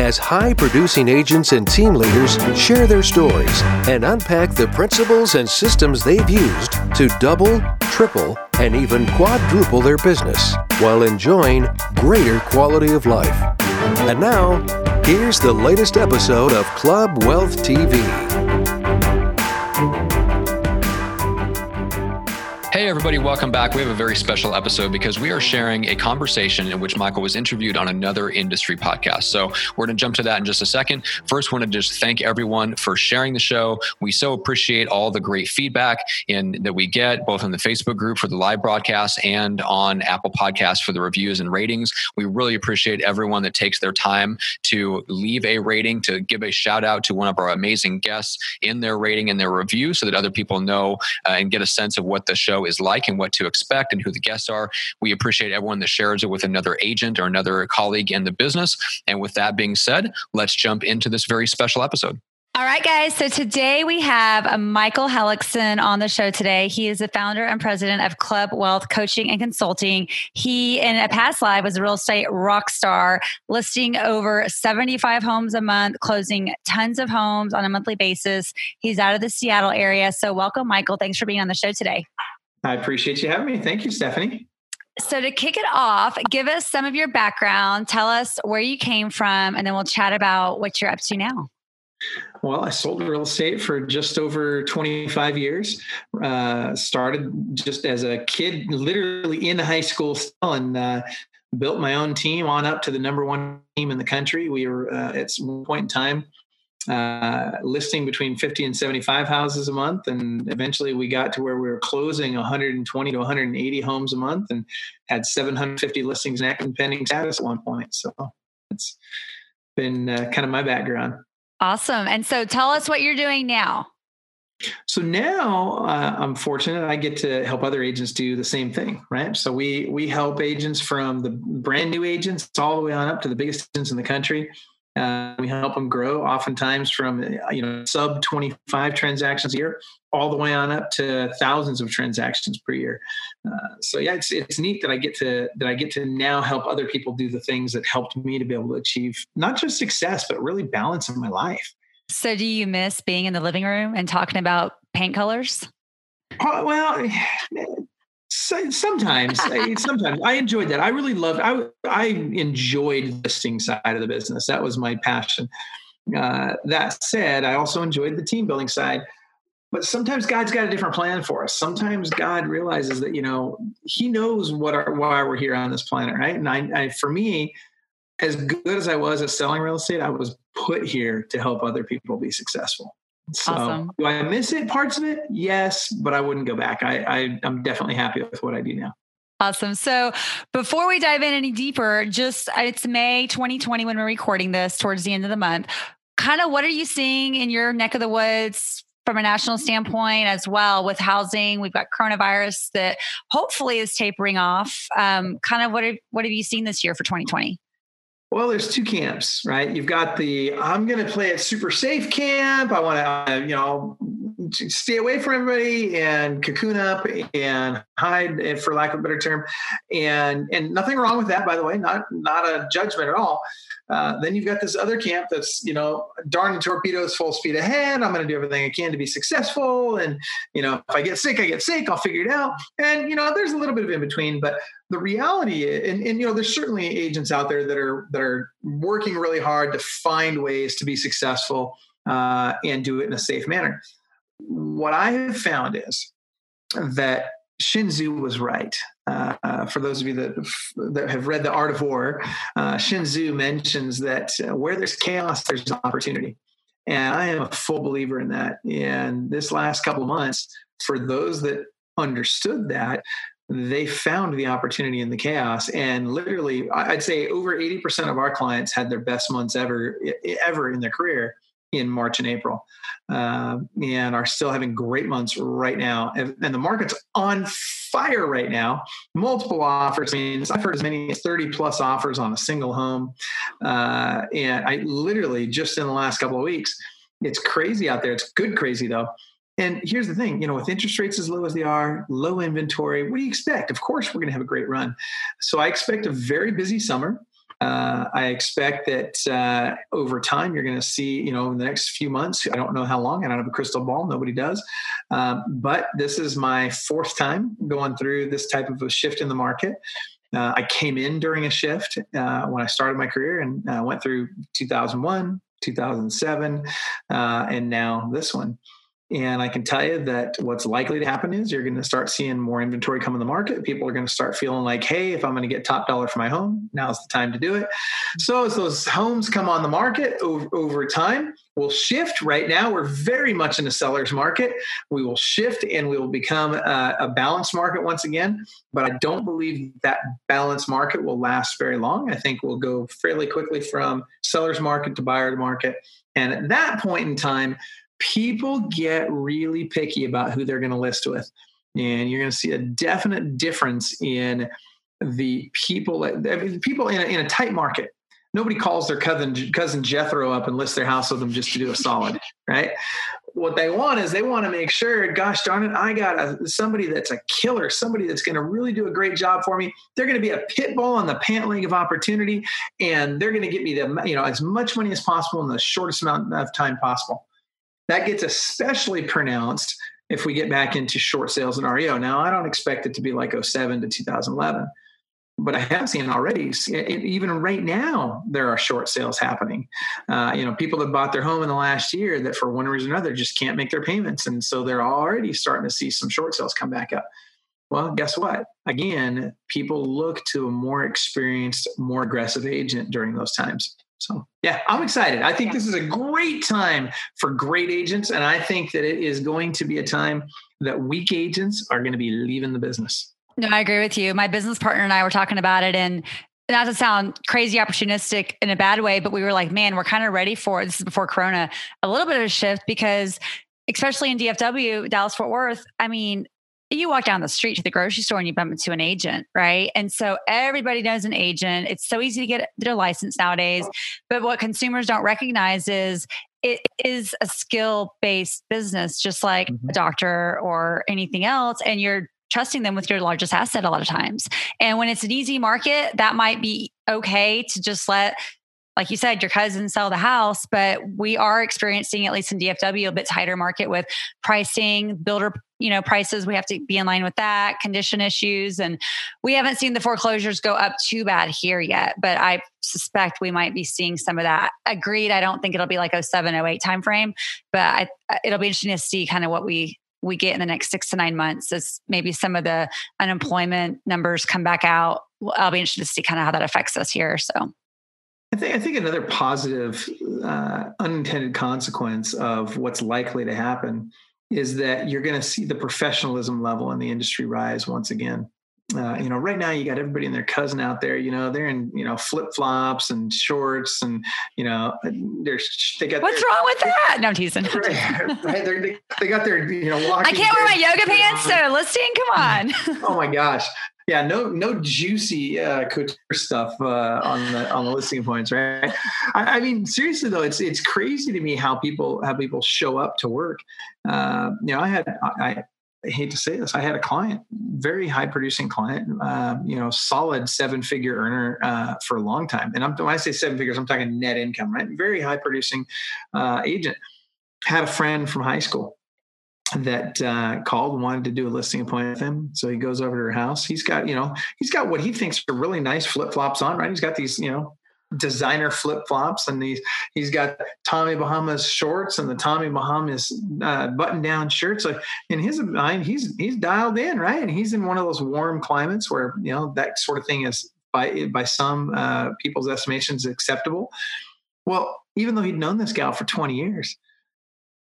as high producing agents and team leaders share their stories and unpack the principles and systems they've used to double, triple, and even quadruple their business while enjoying greater quality of life. And now, here's the latest episode of Club Wealth TV. Everybody, welcome back. We have a very special episode because we are sharing a conversation in which Michael was interviewed on another industry podcast. So we're going to jump to that in just a second. First, want to just thank everyone for sharing the show. We so appreciate all the great feedback in that we get both in the Facebook group for the live broadcast and on Apple Podcasts for the reviews and ratings. We really appreciate everyone that takes their time to leave a rating, to give a shout out to one of our amazing guests in their rating and their review so that other people know uh, and get a sense of what the show is like and what to expect and who the guests are. We appreciate everyone that shares it with another agent or another colleague in the business. And with that being said, let's jump into this very special episode. All right, guys. So today we have Michael Hellickson on the show today. He is the founder and president of Club Wealth Coaching and Consulting. He, in a past life, was a real estate rock star, listing over 75 homes a month, closing tons of homes on a monthly basis. He's out of the Seattle area. So, welcome, Michael. Thanks for being on the show today. I appreciate you having me. Thank you, Stephanie. So, to kick it off, give us some of your background. Tell us where you came from, and then we'll chat about what you're up to now. Well, I sold real estate for just over 25 years. Uh, started just as a kid, literally in high school, still, and uh, built my own team on up to the number one team in the country. We were uh, at one point in time uh, listing between 50 and 75 houses a month. And eventually we got to where we were closing 120 to 180 homes a month and had 750 listings in pending status at one point. So it's been uh, kind of my background. Awesome. And so tell us what you're doing now. So now uh, I'm fortunate I get to help other agents do the same thing, right? So we we help agents from the brand new agents all the way on up to the biggest agents in the country uh, we help them grow, oftentimes from uh, you know sub 25 transactions a year, all the way on up to thousands of transactions per year. Uh, so yeah, it's it's neat that I get to that I get to now help other people do the things that helped me to be able to achieve not just success but really balance in my life. So do you miss being in the living room and talking about paint colors? Oh, well, so, sometimes, sometimes I enjoyed that. I really loved. I I enjoyed the listing side of the business. That was my passion. Uh, that said, I also enjoyed the team building side. But sometimes God's got a different plan for us. Sometimes God realizes that you know He knows what our, why we're here on this planet, right? And I, I, for me, as good as I was at selling real estate, I was put here to help other people be successful. So awesome. do I miss it? Parts of it, yes, but I wouldn't go back. I, I I'm definitely happy with what I do now. Awesome. So before we dive in any deeper, just uh, it's May 2020 when we're recording this towards the end of the month. Kind of what are you seeing in your neck of the woods from a national standpoint as well with housing? We've got coronavirus that hopefully is tapering off. Um, kind of what have, what have you seen this year for 2020? Well, there's two camps, right? You've got the I'm going to play it super safe camp. I want to, uh, you know, stay away from everybody and cocoon up and hide, for lack of a better term. And and nothing wrong with that, by the way. Not not a judgment at all. Uh, then you've got this other camp that's, you know, darn the torpedoes full speed ahead. I'm going to do everything I can to be successful. And, you know, if I get sick, I get sick. I'll figure it out. And, you know, there's a little bit of in between. But the reality and, and, you know, there's certainly agents out there that are that are working really hard to find ways to be successful uh, and do it in a safe manner. What I have found is that Sun Tzu was right. Uh, for those of you that, that have read The Art of War, uh, Sun Tzu mentions that uh, where there's chaos, there's opportunity. And I am a full believer in that. And this last couple of months, for those that understood that, they found the opportunity in the chaos. And literally, I'd say over 80% of our clients had their best months ever, ever in their career in March and April, uh, and are still having great months right now. And, and, the market's on fire right now. Multiple offers. I mean, I've heard as many as 30 plus offers on a single home. Uh, and I literally just in the last couple of weeks, it's crazy out there. It's good crazy though. And here's the thing, you know, with interest rates as low as they are, low inventory, what do you expect? Of course, we're going to have a great run. So I expect a very busy summer. Uh, I expect that uh, over time you're going to see, you know, in the next few months. I don't know how long. I don't have a crystal ball. Nobody does. Um, but this is my fourth time going through this type of a shift in the market. Uh, I came in during a shift uh, when I started my career and uh, went through 2001, 2007, uh, and now this one. And I can tell you that what's likely to happen is you're going to start seeing more inventory come in the market. People are going to start feeling like, hey, if I'm going to get top dollar for my home, now's the time to do it. So as those homes come on the market over, over time, we'll shift. Right now, we're very much in a seller's market. We will shift and we will become a, a balanced market once again. But I don't believe that balanced market will last very long. I think we'll go fairly quickly from seller's market to buyer's market. And at that point in time, people get really picky about who they're going to list with. And you're going to see a definite difference in the people, I mean, people in a, in a tight market. Nobody calls their cousin cousin Jethro up and lists their house with them just to do a solid, right? What they want is they want to make sure, gosh darn it, I got a, somebody that's a killer, somebody that's going to really do a great job for me. They're going to be a pit bull on the pant leg of opportunity, and they're going to get me the you know as much money as possible in the shortest amount of time possible. That gets especially pronounced if we get back into short sales and REO. Now, I don't expect it to be like 07 to 2011, but I have seen already, even right now, there are short sales happening. Uh, you know, people that bought their home in the last year that for one reason or another just can't make their payments. And so they're already starting to see some short sales come back up. Well, guess what? Again, people look to a more experienced, more aggressive agent during those times. So, yeah, I'm excited. I think this is a great time for great agents. And I think that it is going to be a time that weak agents are going to be leaving the business. No, I agree with you. My business partner and I were talking about it. And not to sound crazy opportunistic in a bad way, but we were like, man, we're kind of ready for this is before Corona, a little bit of a shift because especially in DFW, Dallas Fort Worth, I mean, you walk down the street to the grocery store and you bump into an agent, right? And so everybody knows an agent. It's so easy to get their license nowadays. But what consumers don't recognize is it is a skill based business, just like mm-hmm. a doctor or anything else. And you're trusting them with your largest asset a lot of times. And when it's an easy market, that might be okay to just let like you said, your cousin sell the house, but we are experiencing, at least in DFW, a bit tighter market with pricing, builder, you know, prices. We have to be in line with that, condition issues. And we haven't seen the foreclosures go up too bad here yet, but I suspect we might be seeing some of that. Agreed. I don't think it'll be like 07, 08 timeframe, but I, it'll be interesting to see kind of what we we get in the next six to nine months as maybe some of the unemployment numbers come back out. I'll be interested to see kind of how that affects us here. So I think I think another positive uh, unintended consequence of what's likely to happen is that you're going to see the professionalism level in the industry rise once again. Uh, you know, right now you got everybody and their cousin out there. You know, they're in you know flip flops and shorts, and you know, they're they got. What's their, wrong with that? No, I'm teasing. right, right they they got their you know. I can't wear my yoga pants, so listing. Come on. oh my gosh, yeah, no, no juicy uh, couture stuff uh, on the on the listing points, right? I, I, mean, seriously though, it's it's crazy to me how people how people show up to work. Uh, you know, I had I, I hate to say this, I had a client, very high producing client, um, you know, solid seven figure earner uh, for a long time. And I'm, when I say seven figures, I'm talking net income, right? Very high producing uh, agent. Had a friend from high school that uh, called wanted to do a listing appointment with him. So he goes over to her house. He's got, you know, he's got what he thinks are really nice flip flops on, right? He's got these, you know, designer flip flops and he's he's got Tommy Bahama's shorts and the Tommy Bahama's uh, button down shirts. So in his mind, he's he's dialed in, right? And he's in one of those warm climates where you know that sort of thing is by by some uh, people's estimations acceptable. Well, even though he'd known this gal for 20 years,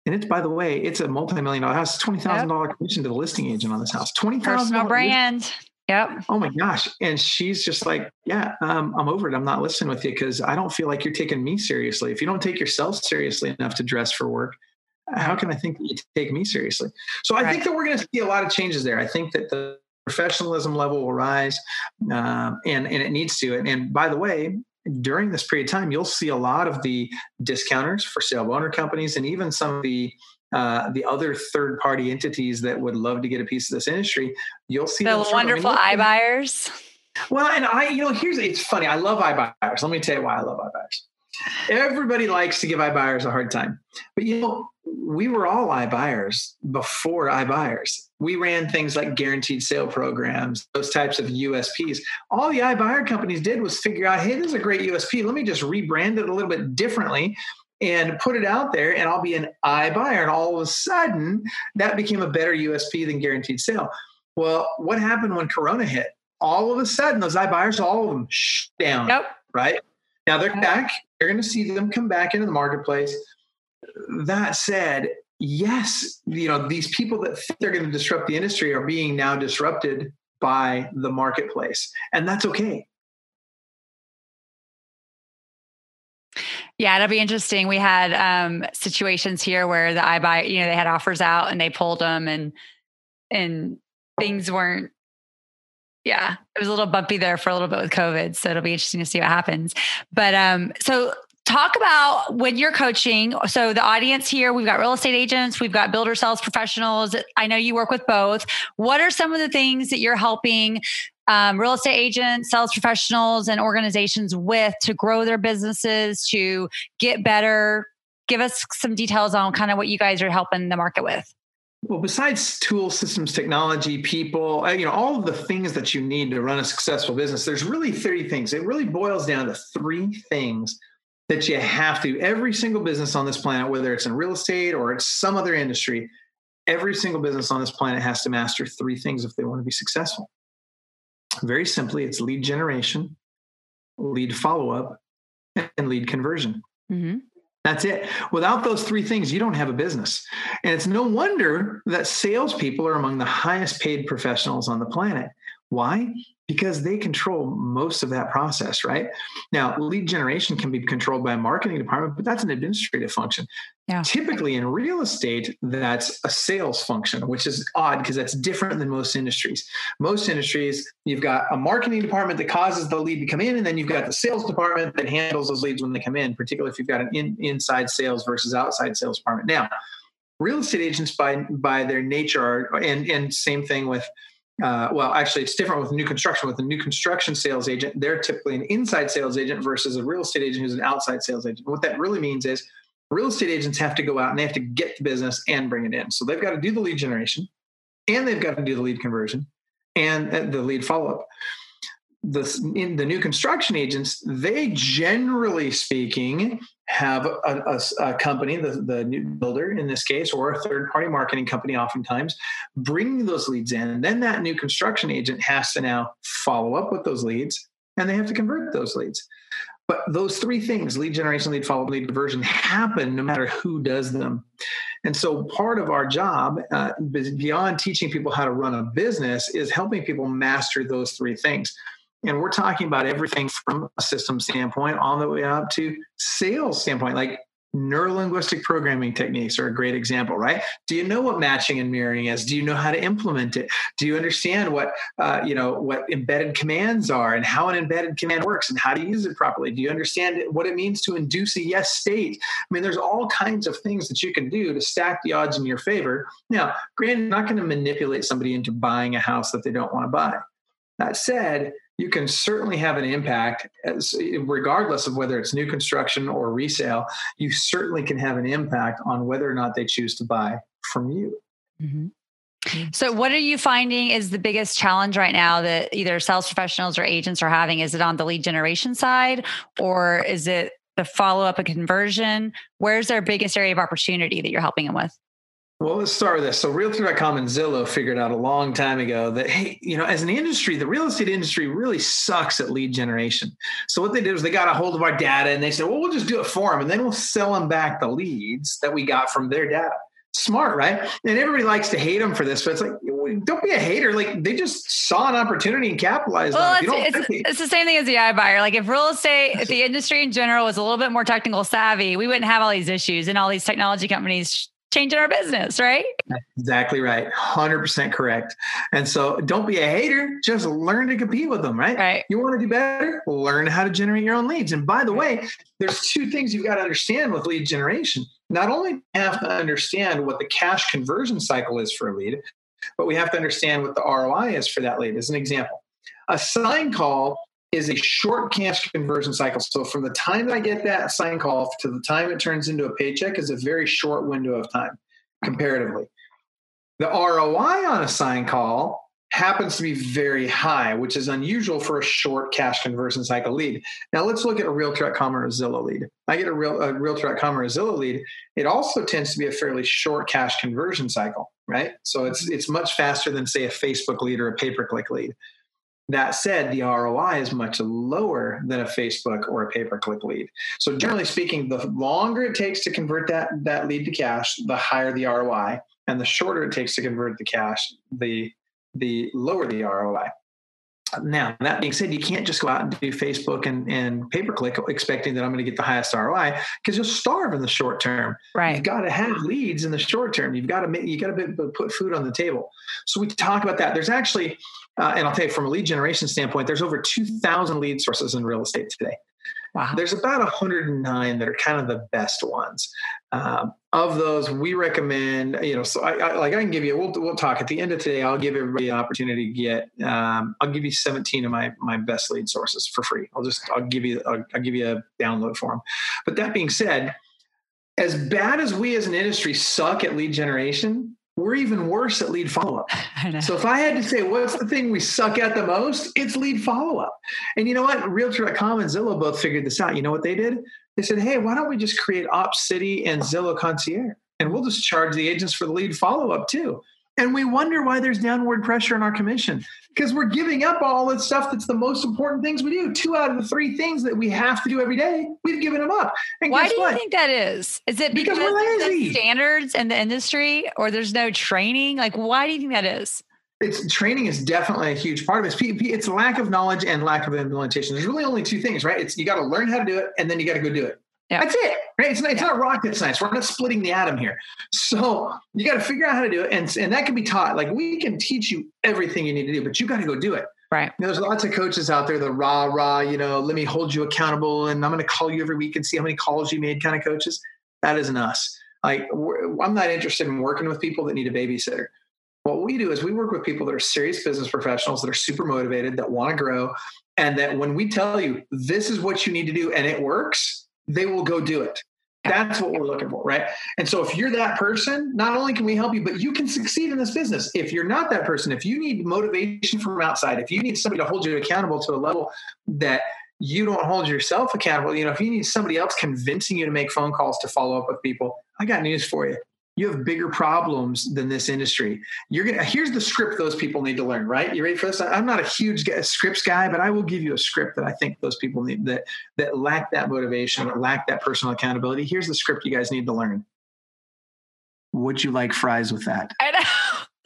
and it's by the way, it's a multi-million dollar house. Twenty thousand dollar commission to the listing agent on this house. Twenty thousand personal brand. Yep. Oh my gosh. And she's just like, yeah, um, I'm over it. I'm not listening with you because I don't feel like you're taking me seriously. If you don't take yourself seriously enough to dress for work, how can I think that you take me seriously? So I right. think that we're going to see a lot of changes there. I think that the professionalism level will rise, um, and and it needs to. And, and by the way, during this period of time, you'll see a lot of the discounters for sale owner companies, and even some of the uh, the other third party entities that would love to get a piece of this industry. You'll see the wonderful iBuyers. Well, and I, you know, here's it's funny. I love iBuyers. Let me tell you why I love iBuyers. Everybody likes to give iBuyers a hard time, but you know, we were all iBuyers before iBuyers. We ran things like guaranteed sale programs, those types of USPs. All the iBuyer companies did was figure out, hey, this is a great USP. Let me just rebrand it a little bit differently and put it out there, and I'll be an iBuyer. And all of a sudden, that became a better USP than guaranteed sale. Well, what happened when Corona hit? All of a sudden, those iBuyers, all of them, shut down. Yep. Right now, they're back. You're going to see them come back into the marketplace that said, yes, you know, these people that think they're going to disrupt the industry are being now disrupted by the marketplace. And that's okay. Yeah, it'll be interesting. We had um, situations here where the iBuy, you know, they had offers out and they pulled them and and things weren't yeah, it was a little bumpy there for a little bit with COVID. So it'll be interesting to see what happens. But um, so talk about when you're coaching. So the audience here, we've got real estate agents, we've got builder sales professionals. I know you work with both. What are some of the things that you're helping um, real estate agents, sales professionals, and organizations with to grow their businesses, to get better? Give us some details on kind of what you guys are helping the market with. Well, besides tools, systems, technology, people, uh, you know, all of the things that you need to run a successful business, there's really three things. It really boils down to three things that you have to every single business on this planet whether it's in real estate or it's some other industry every single business on this planet has to master three things if they want to be successful very simply it's lead generation lead follow-up and lead conversion. Mm-hmm. that's it. Without those three things you don't have a business. And it's no wonder that salespeople are among the highest paid professionals on the planet. Why because they control most of that process, right? Now, lead generation can be controlled by a marketing department, but that's an administrative function. Yeah. Typically in real estate, that's a sales function, which is odd because that's different than most industries. Most industries, you've got a marketing department that causes the lead to come in, and then you've got the sales department that handles those leads when they come in, particularly if you've got an in, inside sales versus outside sales department. Now, real estate agents by by their nature are, and, and same thing with uh, well, actually, it's different with new construction. With a new construction sales agent, they're typically an inside sales agent versus a real estate agent who's an outside sales agent. What that really means is real estate agents have to go out and they have to get the business and bring it in. So they've got to do the lead generation and they've got to do the lead conversion and uh, the lead follow up the in the new construction agents, they generally speaking have a, a, a, company, the, the new builder in this case, or a third party marketing company, oftentimes bringing those leads in. Then that new construction agent has to now follow up with those leads and they have to convert those leads. But those three things lead generation, lead follow up, lead conversion happen no matter who does them. And so part of our job, uh, beyond teaching people how to run a business, is helping people master those three things. And we're talking about everything from a system standpoint all the way up to sales standpoint. Like neurolinguistic programming techniques are a great example, right? Do you know what matching and mirroring is? Do you know how to implement it? Do you understand what uh, you know what embedded commands are and how an embedded command works and how to use it properly? Do you understand what it means to induce a yes state? I mean, there's all kinds of things that you can do to stack the odds in your favor. Now, granted, you're not going to manipulate somebody into buying a house that they don't want to buy. That said, you can certainly have an impact as, regardless of whether it's new construction or resale you certainly can have an impact on whether or not they choose to buy from you mm-hmm. So, what are you finding is the biggest challenge right now that either sales professionals or agents are having? Is it on the lead generation side or is it the follow up and conversion? Where's their biggest area of opportunity that you're helping them with? Well, let's start with this. So, Realtor.com and Zillow figured out a long time ago that, hey, you know, as an industry, the real estate industry really sucks at lead generation. So, what they did was they got a hold of our data and they said, well, we'll just do it for them and then we'll sell them back the leads that we got from their data. Smart, right? And everybody likes to hate them for this, but it's like, don't be a hater. Like they just saw an opportunity and capitalized well, on it. It's, it's, it's, the same thing as the iBuyer. Like if real estate, if the industry in general was a little bit more technical savvy, we wouldn't have all these issues and all these technology companies changing our business, right? exactly right. 100% correct. And so don't be a hater, just learn to compete with them, right? Right. You want to do better? Learn how to generate your own leads. And by the way, there's two things you've got to understand with lead generation. Not only have to understand what the cash conversion cycle is for a lead, but we have to understand what the ROI is for that lead. As an example, a sign call is a short cash conversion cycle. So from the time I get that sign call to the time it turns into a paycheck is a very short window of time comparatively. The ROI on a sign call happens to be very high, which is unusual for a short cash conversion cycle lead. Now let's look at a Realtor.com or a Zillow lead. I get a, real, a Realtor.com or a Zillow lead. It also tends to be a fairly short cash conversion cycle, right? So it's it's much faster than say a Facebook lead or a pay-per-click lead. That said, the ROI is much lower than a Facebook or a pay-per-click lead. So generally speaking, the longer it takes to convert that, that lead to cash, the higher the ROI. And the shorter it takes to convert the cash, the the lower the ROI. Now, that being said, you can't just go out and do Facebook and, and pay per click expecting that I'm going to get the highest ROI because you'll starve in the short term. Right. You've got to have leads in the short term. You've got to make, you got to put food on the table. So we talk about that. There's actually, uh, and I'll tell you from a lead generation standpoint, there's over 2,000 lead sources in real estate today. Wow. There's about 109 that are kind of the best ones. Um, of those, we recommend, you know, so I, I, like I can give you, we'll, we'll talk at the end of today. I'll give everybody an opportunity to get, um, I'll give you 17 of my, my best lead sources for free. I'll just, I'll give you, I'll, I'll give you a download for them. But that being said, as bad as we as an industry suck at lead generation, we're even worse at lead follow up. So if I had to say what's the thing we suck at the most, it's lead follow up. And you know what? Realtor.com and Zillow both figured this out. You know what they did? They said, hey, why don't we just create Opcity and Zillow Concierge? And we'll just charge the agents for the lead follow up too. And we wonder why there's downward pressure on our commission because we're giving up all the stuff that's the most important things we do. Two out of the three things that we have to do every day, we've given them up. And why do you what? think that is? Is it because, because the standards in the industry or there's no training? Like, why do you think that is? It's training is definitely a huge part of it. It's, it's lack of knowledge and lack of implementation. There's really only two things, right? It's you got to learn how to do it and then you got to go do it. Yeah. That's it. Right? It's, not, it's yeah. not rocket science. We're not splitting the atom here. So you got to figure out how to do it. And, and that can be taught. Like we can teach you everything you need to do, but you got to go do it. Right. You know, there's lots of coaches out there, the rah, rah, you know, let me hold you accountable and I'm going to call you every week and see how many calls you made kind of coaches. That isn't us. Like I'm not interested in working with people that need a babysitter. What we do is we work with people that are serious business professionals that are super motivated, that want to grow. And that when we tell you this is what you need to do and it works, they will go do it. That's what we're looking for, right? And so if you're that person, not only can we help you, but you can succeed in this business. If you're not that person, if you need motivation from outside, if you need somebody to hold you accountable to a level that you don't hold yourself accountable, you know, if you need somebody else convincing you to make phone calls to follow up with people, I got news for you you have bigger problems than this industry. You're gonna here's the script those people need to learn, right? You ready for this? I'm not a huge scripts guy, but I will give you a script that I think those people need that that lack that motivation, that lack that personal accountability. Here's the script you guys need to learn. Would you like fries with that? I know.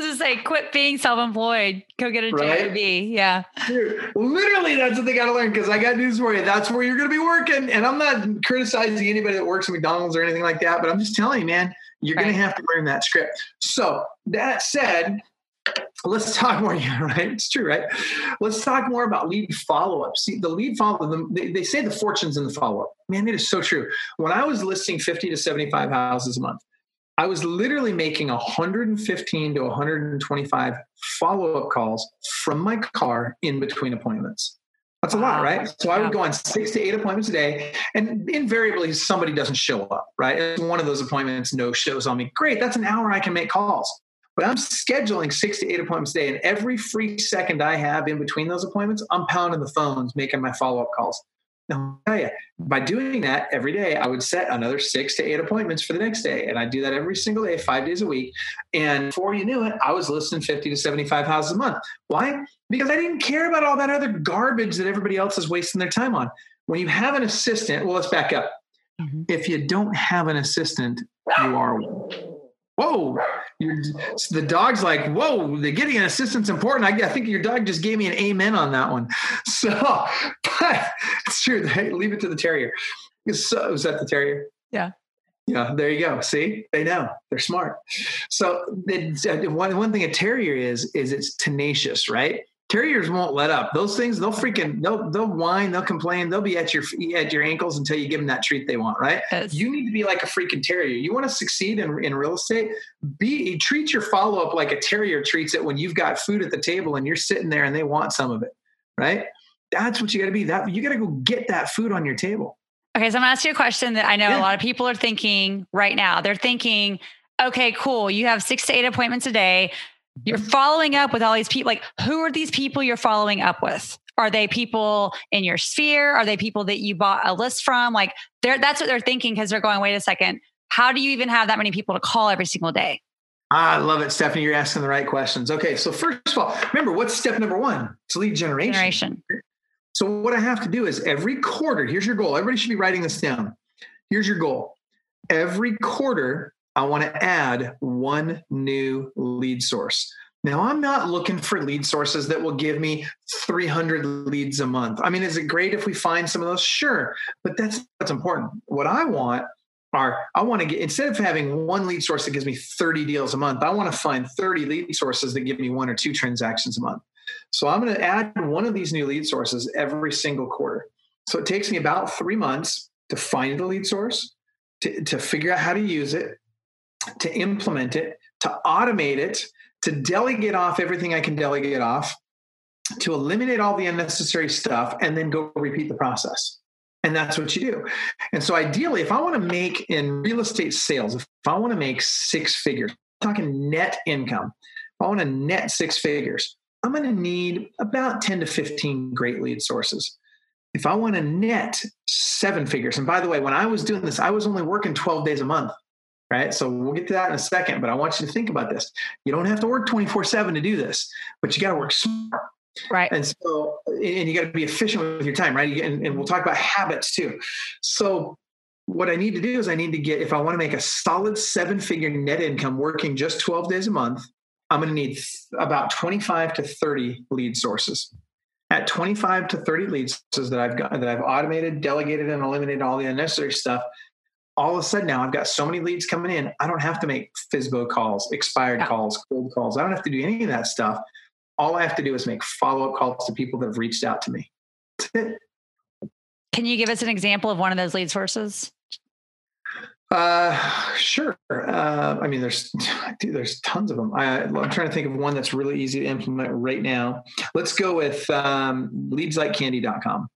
Just say, quit being self-employed. Go get a right? Yeah. Dude, literally, that's what they got to learn. Because I got news for you. That's where you're going to be working. And I'm not criticizing anybody that works at McDonald's or anything like that. But I'm just telling you, man, you're right. going to have to learn that script. So that said, let's talk more. Yeah, right. It's true, right? Let's talk more about lead follow up. See, the lead follow up, they, they say the fortunes in the follow up. Man, it is so true. When I was listing 50 to 75 houses a month, I was literally making 115 to 125 follow up calls from my car in between appointments. That's a lot, right? So I would go on six to eight appointments a day, and invariably somebody doesn't show up, right? And one of those appointments no shows on me. Great, that's an hour I can make calls. But I'm scheduling six to eight appointments a day, and every free second I have in between those appointments, I'm pounding the phones, making my follow up calls. Now, I'll tell you, by doing that every day, I would set another six to eight appointments for the next day. And I'd do that every single day, five days a week. And before you knew it, I was listing 50 to 75 houses a month. Why? Because I didn't care about all that other garbage that everybody else is wasting their time on. When you have an assistant, well, let's back up. Mm-hmm. If you don't have an assistant, you are whoa the dog's like, whoa, the getting an assistant's important. I, I, think your dog just gave me an amen on that one. So, but it's true. Hey, leave it to the terrier. So, was that the terrier? Yeah. Yeah, there you go. See, they know they're smart. So, it, uh, one one thing a terrier is is it's tenacious, right? Terriers won't let up. Those things, they'll freaking, they'll they'll whine, they'll complain, they'll be at your at your ankles until you give them that treat they want, right? Yes. You need to be like a freaking terrier. You want to succeed in, in real estate, be treat your follow up like a terrier treats it when you've got food at the table and you're sitting there and they want some of it, right? That's what you got to be. That you got to go get that food on your table. Okay, so I'm gonna ask you a question that I know yeah. a lot of people are thinking right now. They're thinking, okay, cool. You have six to eight appointments a day you're following up with all these people. Like, who are these people you're following up with? Are they people in your sphere? Are they people that you bought a list from? Like, they're, that's what they're thinking because they're going, wait a second, how do you even have that many people to call every single day? I love it, Stephanie. You're asking the right questions. Okay, so first of all, remember what's step number one? It's lead generation. Generation. So what I have to do is every quarter. Here's your goal. Everybody should be writing this down. Here's your goal. Every quarter, I want to add one new lead source. Now, I'm not looking for lead sources that will give me 300 leads a month. I mean, is it great if we find some of those? Sure, but that's what's important. What I want are I want to get instead of having one lead source that gives me 30 deals a month, I want to find 30 lead sources that give me one or two transactions a month. So I'm going to add one of these new lead sources every single quarter. So it takes me about three months to find the lead source, to, to figure out how to use it, to implement it, to automate it, to delegate off everything I can delegate off, to eliminate all the unnecessary stuff, and then go repeat the process. And that's what you do. And so, ideally, if I want to make in real estate sales, if I want to make six figures, talking net income, if I want to net six figures, I'm going to need about 10 to 15 great lead sources. If I want to net seven figures, and by the way, when I was doing this, I was only working 12 days a month right? So we'll get to that in a second, but I want you to think about this. You don't have to work 24 7 to do this, but you got to work smart. Right. And so, and you got to be efficient with your time, right? And, and we'll talk about habits too. So, what I need to do is I need to get, if I want to make a solid seven figure net income working just 12 days a month, I'm going to need about 25 to 30 lead sources. At 25 to 30 lead sources that I've got, that I've automated, delegated, and eliminated all the unnecessary stuff, all of a sudden now I've got so many leads coming in. I don't have to make FSBO calls, expired yeah. calls, cold calls. I don't have to do any of that stuff. All I have to do is make follow up calls to people that have reached out to me. Can you give us an example of one of those lead sources? Uh, sure. Uh, I mean, there's dude, there's tons of them. I, am trying to think of one that's really easy to implement right now. Let's go with um, leadslikecandy.com.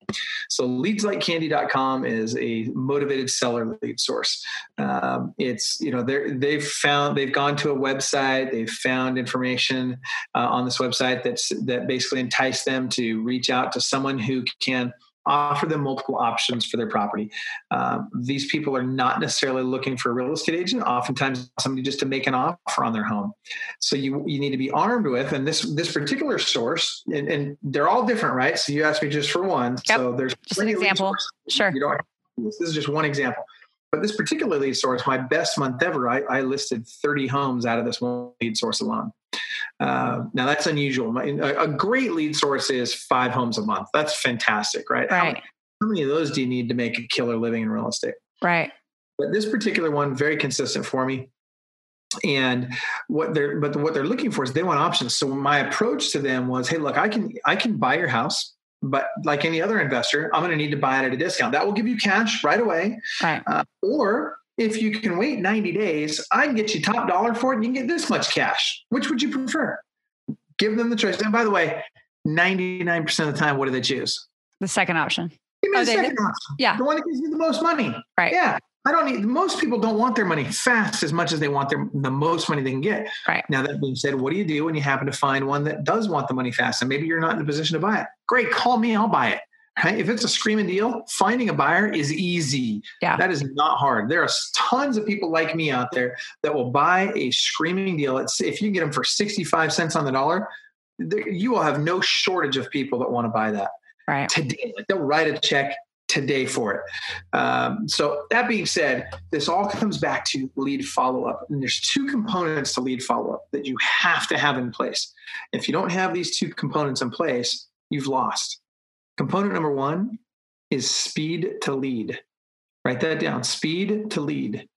So leadslikecandy.com is a motivated seller lead source. Um, it's you know they they've found they've gone to a website, they've found information uh, on this website that's that basically entice them to reach out to someone who can offer them multiple options for their property. Um, these people are not necessarily looking for a real estate agent. Oftentimes, somebody just to make an offer on their home. So you you need to be armed with, and this this particular source, and, and they're all different, right? So you asked me just for one. Yep. So there's just an example. Sure. You don't. This is just one example. But this particular lead source, my best month ever, I, I listed 30 homes out of this one lead source alone. Uh, now that's unusual. A great lead source is five homes a month. That's fantastic, right? Right. How many, how many of those do you need to make a killer living in real estate? Right. But this particular one, very consistent for me. And what they're but what they're looking for is they want options. So my approach to them was, hey, look, I can I can buy your house, but like any other investor, I'm going to need to buy it at a discount. That will give you cash right away. Right. Uh, or if you can wait 90 days, I can get you top dollar for it and you can get this much cash. Which would you prefer? Give them the choice. And by the way, 99% of the time, what do they choose? The second option. Give me oh, the second option. Yeah. The one that gives you the most money. Right. Yeah. I don't need most people don't want their money fast as much as they want their the most money they can get. Right. Now that being said, what do you do when you happen to find one that does want the money fast and maybe you're not in a position to buy it? Great, call me, I'll buy it. Right? If it's a screaming deal, finding a buyer is easy. Yeah. That is not hard. There are tons of people like me out there that will buy a screaming deal. It's, if you get them for 65 cents on the dollar, you will have no shortage of people that want to buy that. Right. Today, they'll write a check today for it. Um, so that being said, this all comes back to lead follow up, and there's two components to lead follow up that you have to have in place. If you don't have these two components in place, you've lost. Component number one is speed to lead. Write that down. Speed to lead.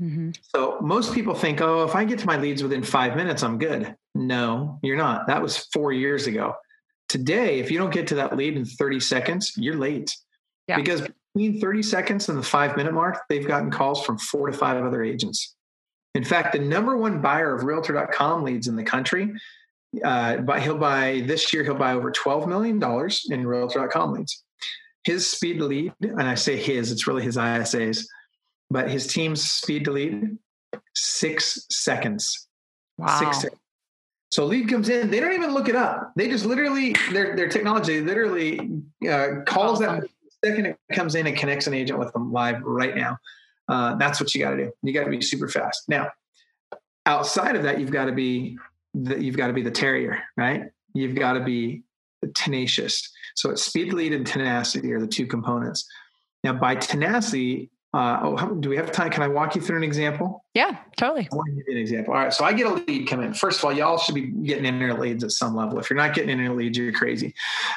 Mm-hmm. So most people think, oh, if I get to my leads within five minutes, I'm good. No, you're not. That was four years ago. Today, if you don't get to that lead in 30 seconds, you're late. Yeah. Because between 30 seconds and the five minute mark, they've gotten calls from four to five other agents. In fact, the number one buyer of realtor.com leads in the country, uh, but he'll buy this year, he'll buy over $12 million in realtor.com leads. His speed to lead, and I say his, it's really his ISAs, but his team's speed to lead, six seconds. Wow. Six seconds. So lead comes in, they don't even look it up. They just literally their their technology literally uh, calls that second it comes in and connects an agent with them live right now. Uh, that's what you got to do. You got to be super fast. Now, outside of that, you've got to be the, you've got to be the terrier, right? You've got to be tenacious. So it's speed, lead, and tenacity are the two components. Now, by tenacity, uh, oh, do we have time? Can I walk you through an example? Yeah, totally. I want to give you an example. All right. So I get a lead come in. First of all, y'all should be getting in your leads at some level. If you're not getting in your leads, you're crazy.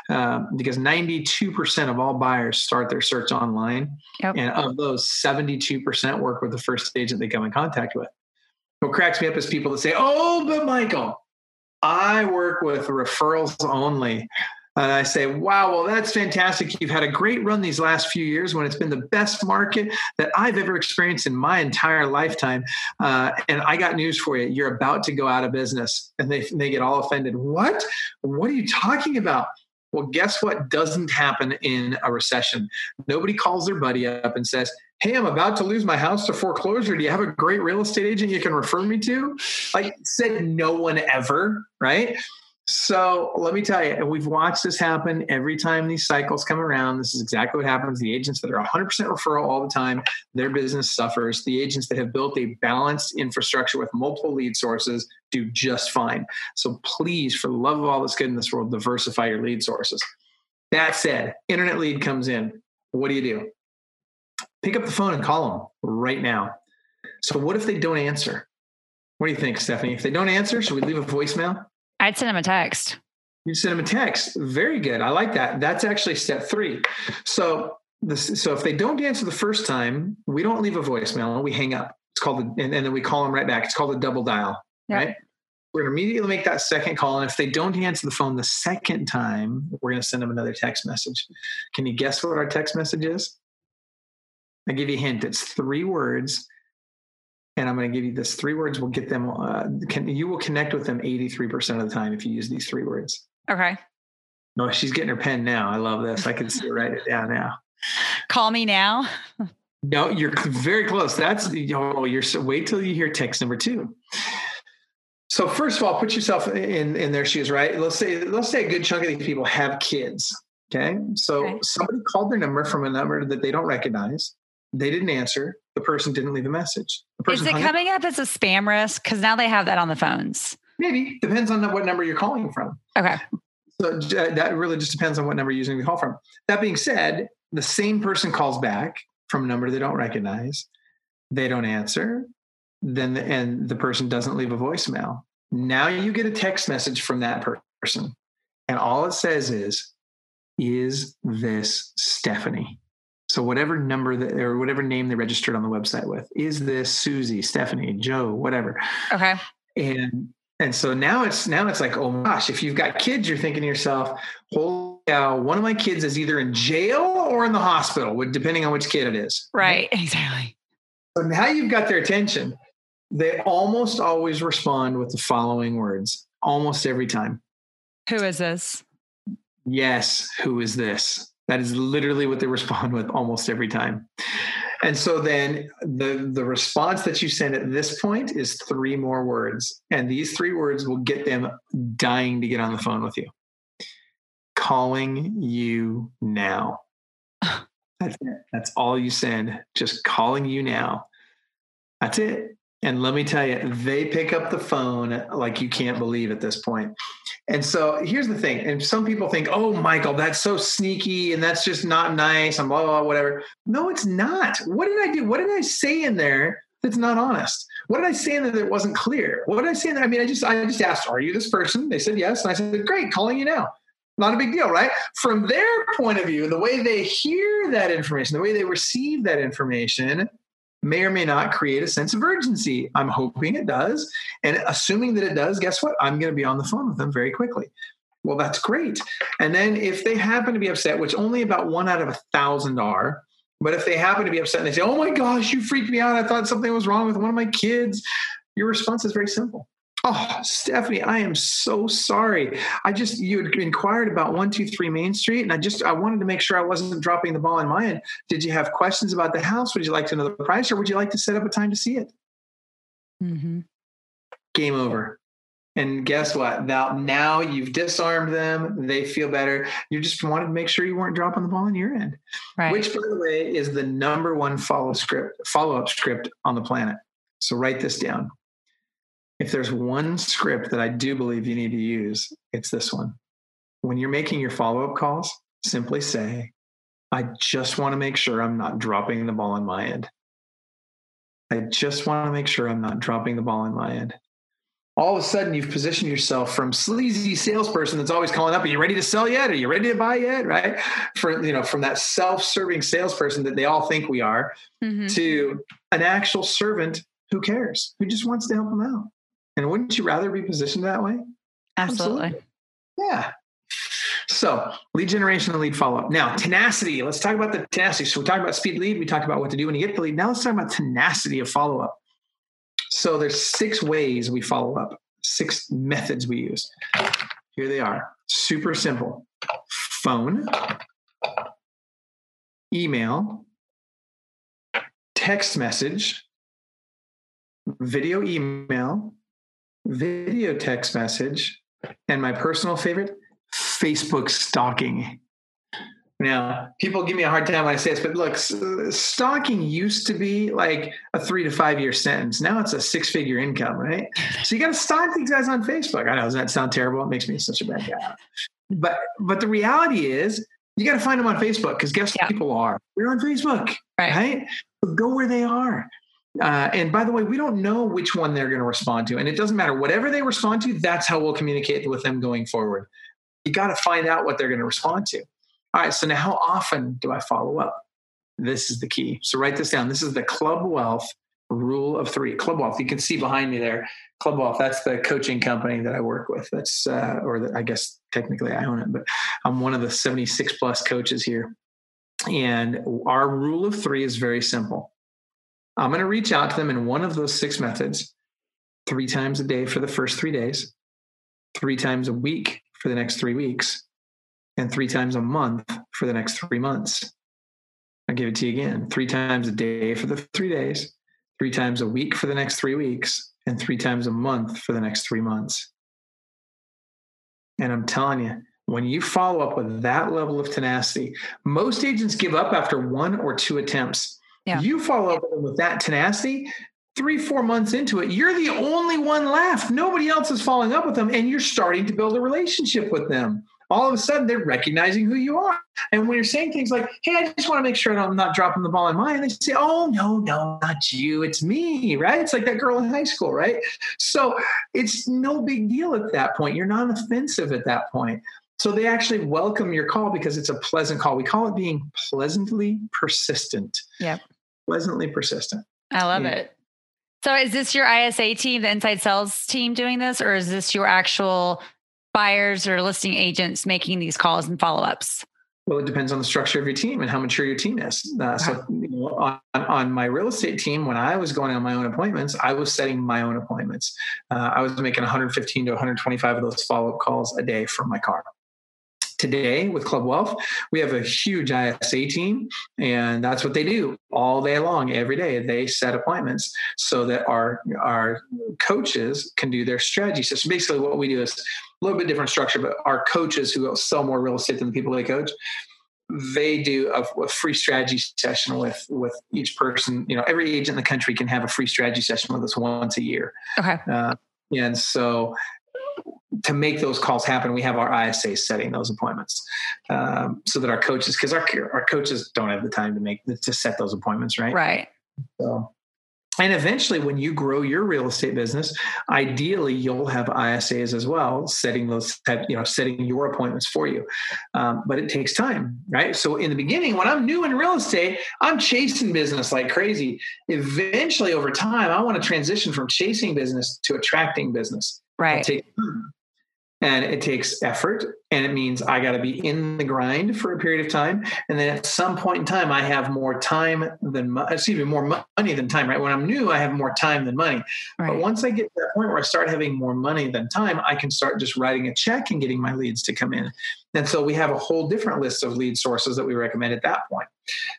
Um, because 92% of all buyers start their search online. Yep. And of those, 72% work with the first agent they come in contact with. What cracks me up is people that say, oh, but Michael, I work with referrals only. And I say, wow, well, that's fantastic. You've had a great run these last few years when it's been the best market that I've ever experienced in my entire lifetime. Uh, and I got news for you. You're about to go out of business. And they, they get all offended. What? What are you talking about? Well, guess what doesn't happen in a recession? Nobody calls their buddy up and says, Hey, I'm about to lose my house to foreclosure. Do you have a great real estate agent you can refer me to? Like, said no one ever, right? So let me tell you, we've watched this happen every time these cycles come around. This is exactly what happens. The agents that are 100% referral all the time, their business suffers. The agents that have built a balanced infrastructure with multiple lead sources do just fine. So please, for the love of all that's good in this world, diversify your lead sources. That said, internet lead comes in. What do you do? Pick up the phone and call them right now. So, what if they don't answer? What do you think, Stephanie? If they don't answer, should we leave a voicemail? I'd send them a text. You send them a text. Very good. I like that. That's actually step three. So this, so if they don't answer the first time, we don't leave a voicemail. We hang up. It's called, the, and, and then we call them right back. It's called a double dial. Yep. Right. We're going to immediately make that second call. And if they don't answer the phone the second time, we're going to send them another text message. Can you guess what our text message is? I give you a hint. It's three words and I'm going to give you this three words. Will get them. Uh, can you will connect with them 83% of the time if you use these three words. Okay. No, she's getting her pen now. I love this. I can see her write it down now. Call me now. no, you're very close. That's oh, you're so wait till you hear text number two. So first of all, put yourself in in their shoes, right? Let's say let's say a good chunk of these people have kids. Okay, so okay. somebody called their number from a number that they don't recognize. They didn't answer. The person didn't leave a message. Is it coming up as a spam risk? Because now they have that on the phones. Maybe depends on what number you're calling from. Okay. So uh, that really just depends on what number you're using to call from. That being said, the same person calls back from a number they don't recognize. They don't answer. Then the, and the person doesn't leave a voicemail. Now you get a text message from that person, and all it says is, "Is this Stephanie?" So whatever number that or whatever name they registered on the website with, is this Susie, Stephanie, Joe, whatever. Okay. And and so now it's now it's like, oh my gosh, if you've got kids, you're thinking to yourself, holy cow, one of my kids is either in jail or in the hospital, depending on which kid it is. Right, exactly. So now you've got their attention. They almost always respond with the following words, almost every time. Who is this? Yes, who is this? That is literally what they respond with almost every time. And so then the the response that you send at this point is three more words. And these three words will get them dying to get on the phone with you. Calling you now. That's it. That's all you send. Just calling you now. That's it. And let me tell you, they pick up the phone like you can't believe at this point. And so here's the thing. And some people think, oh, Michael, that's so sneaky and that's just not nice and blah, blah, blah, whatever. No, it's not. What did I do? What did I say in there that's not honest? What did I say in there that wasn't clear? What did I say in there? I mean, I just I just asked, are you this person? They said yes. And I said, great, calling you now. Not a big deal, right? From their point of view, the way they hear that information, the way they receive that information, may or may not create a sense of urgency. I'm hoping it does. And assuming that it does, guess what? I'm going to be on the phone with them very quickly. Well, that's great. And then if they happen to be upset, which only about one out of a thousand are, but if they happen to be upset and they say, Oh my gosh, you freaked me out. I thought something was wrong with one of my kids, your response is very simple. Oh, Stephanie, I am so sorry. I just you had inquired about one two three Main Street, and I just I wanted to make sure I wasn't dropping the ball in my end. Did you have questions about the house? Would you like to know the price, or would you like to set up a time to see it? Mm-hmm. Game over. And guess what? Now, now you've disarmed them. They feel better. You just wanted to make sure you weren't dropping the ball on your end, right. which, by the way, is the number one follow script follow up script on the planet. So write this down if there's one script that I do believe you need to use, it's this one. When you're making your follow up calls, simply say, I just want to make sure I'm not dropping the ball on my end. I just want to make sure I'm not dropping the ball on my end. All of a sudden, you've positioned yourself from sleazy salesperson that's always calling up. Are you ready to sell yet? Are you ready to buy yet? Right? For you know, from that self-serving salesperson that they all think we are, mm-hmm. to an actual servant who cares, who just wants to help them out. And wouldn't you rather be positioned that way? Absolutely. Absolutely. Yeah. So lead generation and lead follow up. Now, tenacity. Let's talk about the tenacity. So we talked about speed lead. We talked about what to do when you get the lead. Now let's talk about tenacity of follow up. So there's six ways we follow up, six methods we use. Here they are. Super simple. Phone, email, text message, video email, video text message, and my personal favorite, Facebook stalking. Now, people give me a hard time when I say this, but look, stalking used to be like a three to five year sentence. Now it's a six figure income, right? So you got to stalk these guys on Facebook. I know, does that sound terrible? It makes me such a bad guy. But but the reality is, you got to find them on Facebook because guess yeah. people are? They're on Facebook, right? right? So go where they are. Uh, and by the way, we don't know which one they're going to respond to. And it doesn't matter. Whatever they respond to, that's how we'll communicate with them going forward. You got to find out what they're going to respond to. All right. So now, how often do I follow up? This is the key. So write this down. This is the Club Wealth rule of three. Club Wealth. You can see behind me there. Club Wealth. That's the coaching company that I work with. That's, uh, or the, I guess technically I own it, but I'm one of the 76 plus coaches here. And our rule of three is very simple I'm going to reach out to them in one of those six methods three times a day for the first three days, three times a week for the next three weeks, and three times a month for the next three months. I'll give it to you again three times a day for the three days, three times a week for the next three weeks, and three times a month for the next three months. And I'm telling you, when you follow up with that level of tenacity, most agents give up after one or two attempts. Yeah. You follow up with that tenacity, three, four months into it, you're the only one left. Nobody else is following up with them, and you're starting to build a relationship with them. All of a sudden, they're recognizing who you are. And when you're saying things like, hey, I just want to make sure I'm not dropping the ball in mine, they say, oh, no, no, not you. It's me, right? It's like that girl in high school, right? So it's no big deal at that point. You're not offensive at that point. So they actually welcome your call because it's a pleasant call. We call it being pleasantly persistent. Yep pleasantly persistent. I love yeah. it. So is this your ISA team, the inside sales team doing this, or is this your actual buyers or listing agents making these calls and follow-ups? Well, it depends on the structure of your team and how mature your team is. Uh, so, you know, on, on, my real estate team, when I was going on my own appointments, I was setting my own appointments. Uh, I was making 115 to 125 of those follow-up calls a day from my car today with Club Wealth, we have a huge ISA team, and that's what they do all day long, every day. They set appointments so that our our coaches can do their strategy. So basically, what we do is a little bit different structure, but our coaches who sell more real estate than the people they coach, they do a, a, free strategy session with with each person. You know, every agent in the country can have a free strategy session with us once a year. Okay. Uh, and so to make those calls happen, we have our ISA setting those appointments um, so that our coaches, because our our coaches don't have the time to make to set those appointments, right? Right. So and eventually, when you grow your real estate business, ideally you'll have ISAs as well, setting those, you know, setting your appointments for you. Um, but it takes time, right? So in the beginning, when I'm new in real estate, I'm chasing business like crazy. Eventually, over time, I want to transition from chasing business to attracting business. Right. Time and it takes effort and it means i got to be in the grind for a period of time. And then at some point in time i have more time than excuse me more money than time right? When i'm new i have more time than money. Right. but once i get to that point where i start having more money than time i can start just writing a check and getting my leads to come in. And so we have a whole different list of lead sources that we recommend at that point.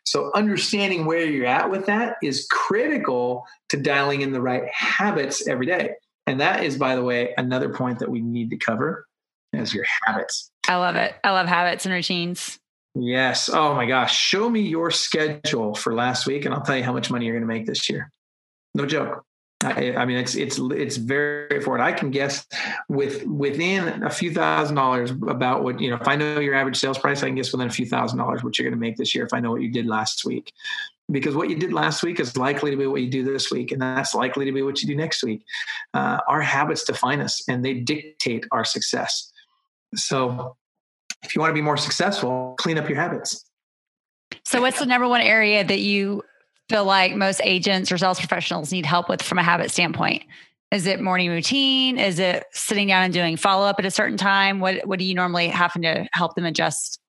So understanding where you're at with that is critical to dialing in the right habits every day and that is, by the way, another point that we need to cover as your habits. I love it. I love habits and routines. Yes. Oh my gosh. Show me your schedule for last week and I'll tell you how much money you're going to make this year. No joke. I, I, mean, it's it's it's very straightforward. I can guess with within a few thousand dollars about what you know. If I know your average sales price, I can guess within a few thousand dollars what you're going to make this year. If I know what you did last week, because what you did last week is likely to be what you do this week, and that's likely to be what you do next week. Uh, our habits define us, and they dictate our success. So, if you want to be more successful, clean up your habits. So, what's the number one area that you feel like most agents or sales professionals need help with from a habit standpoint? Is it morning routine? Is it sitting down and doing follow up at a certain time? What What do you normally happen to help them adjust?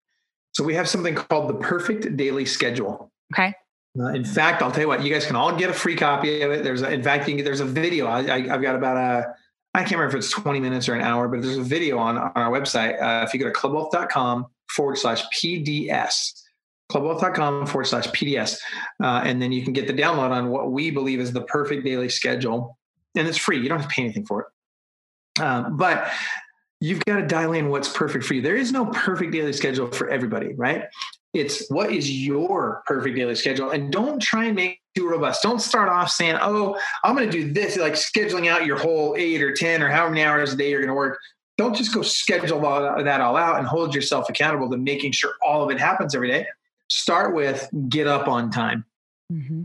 So we have something called the perfect daily schedule. Okay. Uh, in fact, I'll tell you what, you guys can all get a free copy of it. There's, a, in fact, can, there's a video. I, have got about a, I can't remember if it's 20 minutes or an hour, but there's a video on, on our website. Uh, if you go to clubwealth.com forward slash PDS, clubwealth.com forward slash PDS, uh, and then you can get the download on what we believe is the perfect daily schedule. And it's free. You don't have to pay anything for it. Um, but you've got to dial in what's perfect for you. There is no perfect daily schedule for everybody, right? It's what is your perfect daily schedule? And don't try and make it too robust. Don't start off saying, oh, I'm going to do this, like scheduling out your whole eight or 10 or how many hours a day you're going to work. Don't just go schedule all that all out and hold yourself accountable to making sure all of it happens every day. Start with get up on time. Mm-hmm.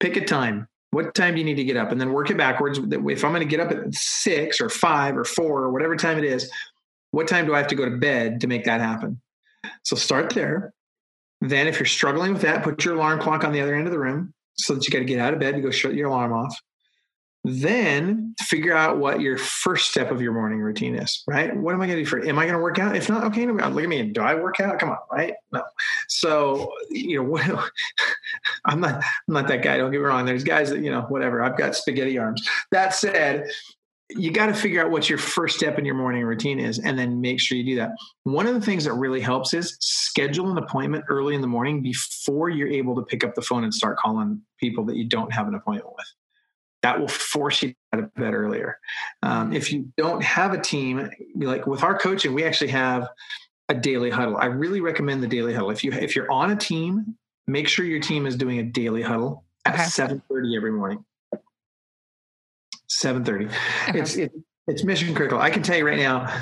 Pick a time. What time do you need to get up? And then work it backwards. If I'm going to get up at six or five or four or whatever time it is, what time do I have to go to bed to make that happen? So start there. Then, if you're struggling with that, put your alarm clock on the other end of the room so that you got to get out of bed to go shut your alarm off. Then figure out what your first step of your morning routine is, right? What am I going to do for? Am I going to work out? If not, okay, no, look at me. Do I work out? Come on, right? No. So you know, what, I'm not. I'm not that guy. Don't get me wrong. There's guys that you know, whatever. I've got spaghetti arms. That said, you got to figure out what your first step in your morning routine is and then make sure you do that. One of the things that really helps is schedule an appointment early in the morning before you're able to pick up the phone and start calling people that you don't have an appointment with. That will force you out of bed earlier. Um, if you don't have a team, like with our coaching, we actually have a daily huddle. I really recommend the daily huddle. If you if you're on a team, make sure your team is doing a daily huddle at okay. 7:30 every morning. 7.30 okay. it's it, it's mission critical. I can tell you right now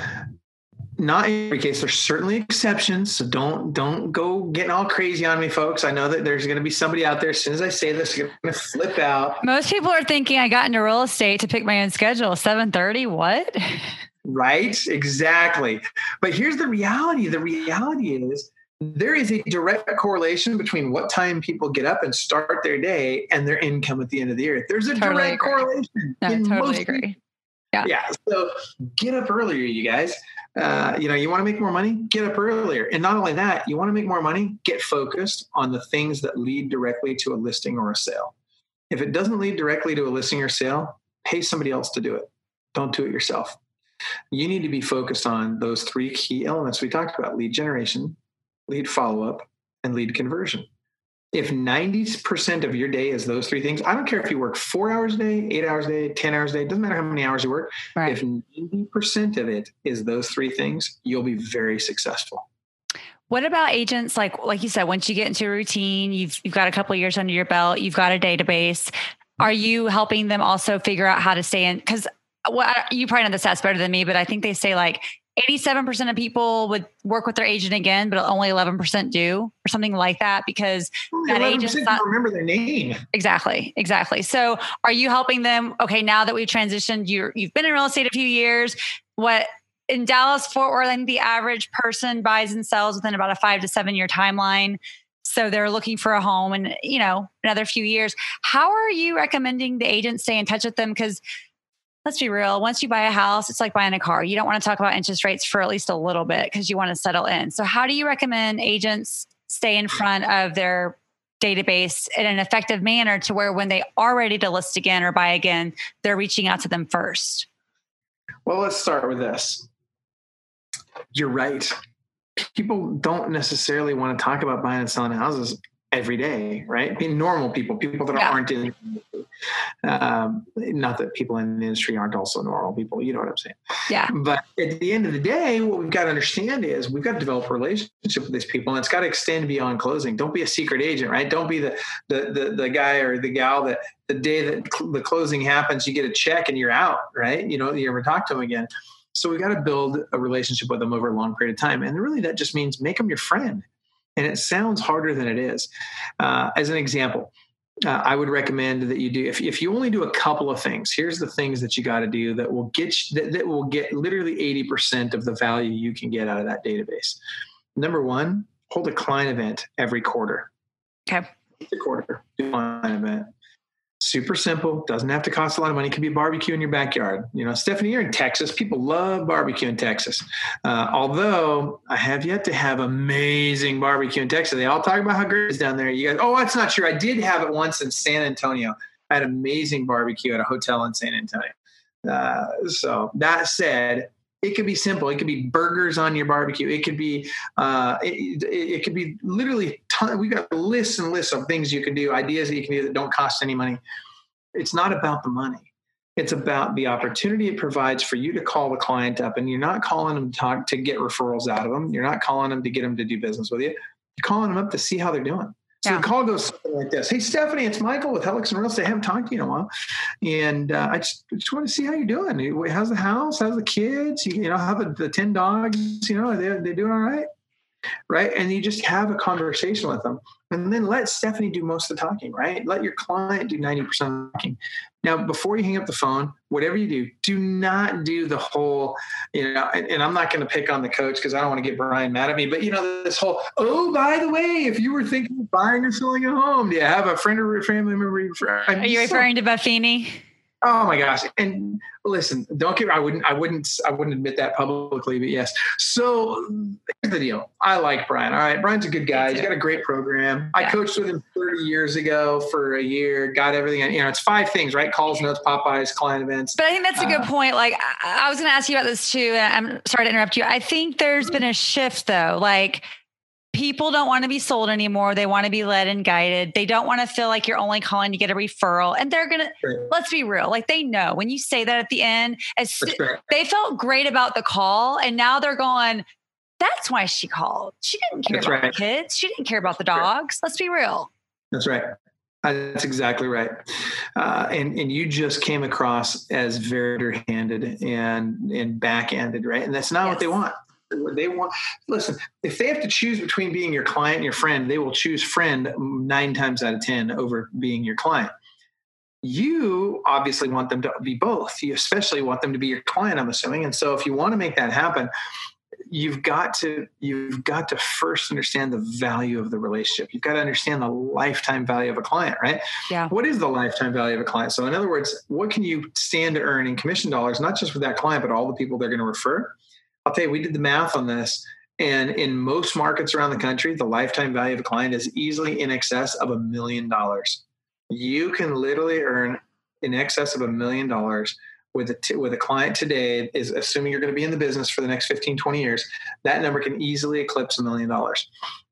not in every case there's certainly exceptions so don't don't go getting all crazy on me folks. I know that there's going to be somebody out there as soon as i say this going to flip out. Most people are thinking i got into real estate to pick my own schedule. 7.30 what? Right? Exactly. But here's the reality. The reality is there is a direct correlation between what time people get up and start their day and their income at the end of the year. There's a totally direct agree. correlation. No, totally agree. People. Yeah. Yeah. So get up earlier, you guys. Uh, you know, you want to make more money, get up earlier. And not only that, you want to make more money, get focused on the things that lead directly to a listing or a sale. If it doesn't lead directly to a listing or sale, pay somebody else to do it. Don't do it yourself. You need to be focused on those three key elements we talked about lead generation, lead follow up, and lead conversion. If 90% of your day is those three things, I don't care if you work four hours a day, eight hours a day, 10 hours a day, doesn't matter how many hours you work. Right. If 90% of it is those three things, you'll be very successful. What about agents like like you said, once you get into a routine, you've you've got a couple years under your belt, you've got a database. Are mm-hmm. you helping them also figure out how to stay in? Because well, you probably know the stats better than me, but I think they say like 87% of people would work with their agent again, but only 11% do, or something like that, because that agent not remember their name. Exactly, exactly. So, are you helping them? Okay, now that we've transitioned, you you've been in real estate a few years. What in Dallas, Fort Worth, I think the average person buys and sells within about a five to seven year timeline. So they're looking for a home and, you know, another few years. How are you recommending the agent stay in touch with them? Because let's be real, once you buy a house, it's like buying a car. You don't want to talk about interest rates for at least a little bit because you want to settle in. So how do you recommend agents stay in front of their database in an effective manner to where when they are ready to list again or buy again, they're reaching out to them first? Well, let's start with this. You're right. People don't necessarily want to talk about buying and selling houses every day, right? Being normal people, people that yeah. aren't in, um, not that people in the industry aren't also normal people, you know what I'm saying? Yeah. But at the end of the day, what we've got to understand is we've got to develop a relationship with these people and it's got to extend beyond closing. Don't be a secret agent, right? Don't be the, the, the, the guy or the gal that the day that cl- the closing happens, you get a check and you're out, right? You know, you ever talk to them again. So we got to build a relationship with them over a long period of time. And really that just means make them your friend. And it sounds harder than it is. Uh, as an example, uh, I would recommend that you do if, if you only do a couple of things. Here's the things that you got to do that will get you, that, that will get literally 80% of the value you can get out of that database. Number one, hold a client event every quarter. Okay. A quarter, do a client event super simple doesn't have to cost a lot of money. It could be barbecue in your backyard. You know stephanie you're in texas. People love barbecue in texas. Uh, although i have yet to have amazing barbecue in texas. They all talk about how great it is down there. You guys oh that's not true. I did have it once in san antonio. I had amazing barbecue at a hotel in san antonio. Uh, so that said it could be simple. It could be burgers on your barbecue. It could be, uh, it, it, could be literally. Ton, we got lists and lists of things you can do, ideas that you can do that don't cost any money. It's not about the money. It's about the opportunity it provides for you to call the client up, and you're not calling them to talk to get referrals out of them. You're not calling them to get them to do business with you. You're calling them up to see how they're doing. So yeah. the call goes something like this: Hey, Stephanie, it's Michael with Helix and Real Estate. I haven't talked to you in a while, and uh, I just, just want to see how you're doing. How's the house? How's the kids? You, you know, how the, the ten dogs? You know, are they they doing all right? Right, and you just have a conversation with them, and then let Stephanie do most of the talking. Right, let your client do ninety percent of the talking, now, before you hang up the phone, whatever you do, do not do the whole, you know, and, and I'm not going to pick on the coach because I don't want to get Brian mad at me, but you know, this whole, oh, by the way, if you were thinking of buying or selling a home, do you have a friend or a family member? Are you referring so, to Buffini? Oh my gosh! And listen, don't get. I wouldn't. I wouldn't. I wouldn't admit that publicly, but yes. So here's the deal. I like Brian. All right, Brian's a good guy. He's got a great program. Yeah. I coached with him 30 years ago for a year. Got everything. You know, it's five things, right? Calls, notes, pop-bys, client events. But I think that's a good uh, point. Like I, I was going to ask you about this too. I'm sorry to interrupt you. I think there's been a shift though. Like people don't want to be sold anymore. They want to be led and guided. They don't want to feel like you're only calling to get a referral. And they're going to, let's be real, like they know when you say that at the end, as they felt great about the call. And now they're going, that's why she called. She didn't care that's about right. the kids. She didn't care about the dogs. Let's be real. That's right. That's exactly right. Uh, and and you just came across as very handed and and back-ended, right? And that's not yes. what they want they want listen if they have to choose between being your client and your friend they will choose friend nine times out of ten over being your client. You obviously want them to be both. You especially want them to be your client i'm assuming. And so if you want to make that happen you've got to you've got to first understand the value of the relationship. You've got to understand the lifetime value of a client right? Yeah. What is the lifetime value of a client? So in other words what can you stand to earn in commission dollars not just for that client but all the people they're going to refer I'll tell you, we did the math on this. And in most markets around the country, the lifetime value of a client is easily in excess of a million dollars. You can literally earn in excess of a million dollars with a t- with a client today is assuming you're going to be in the business for the next 15 20 years that number can easily eclipse a million dollars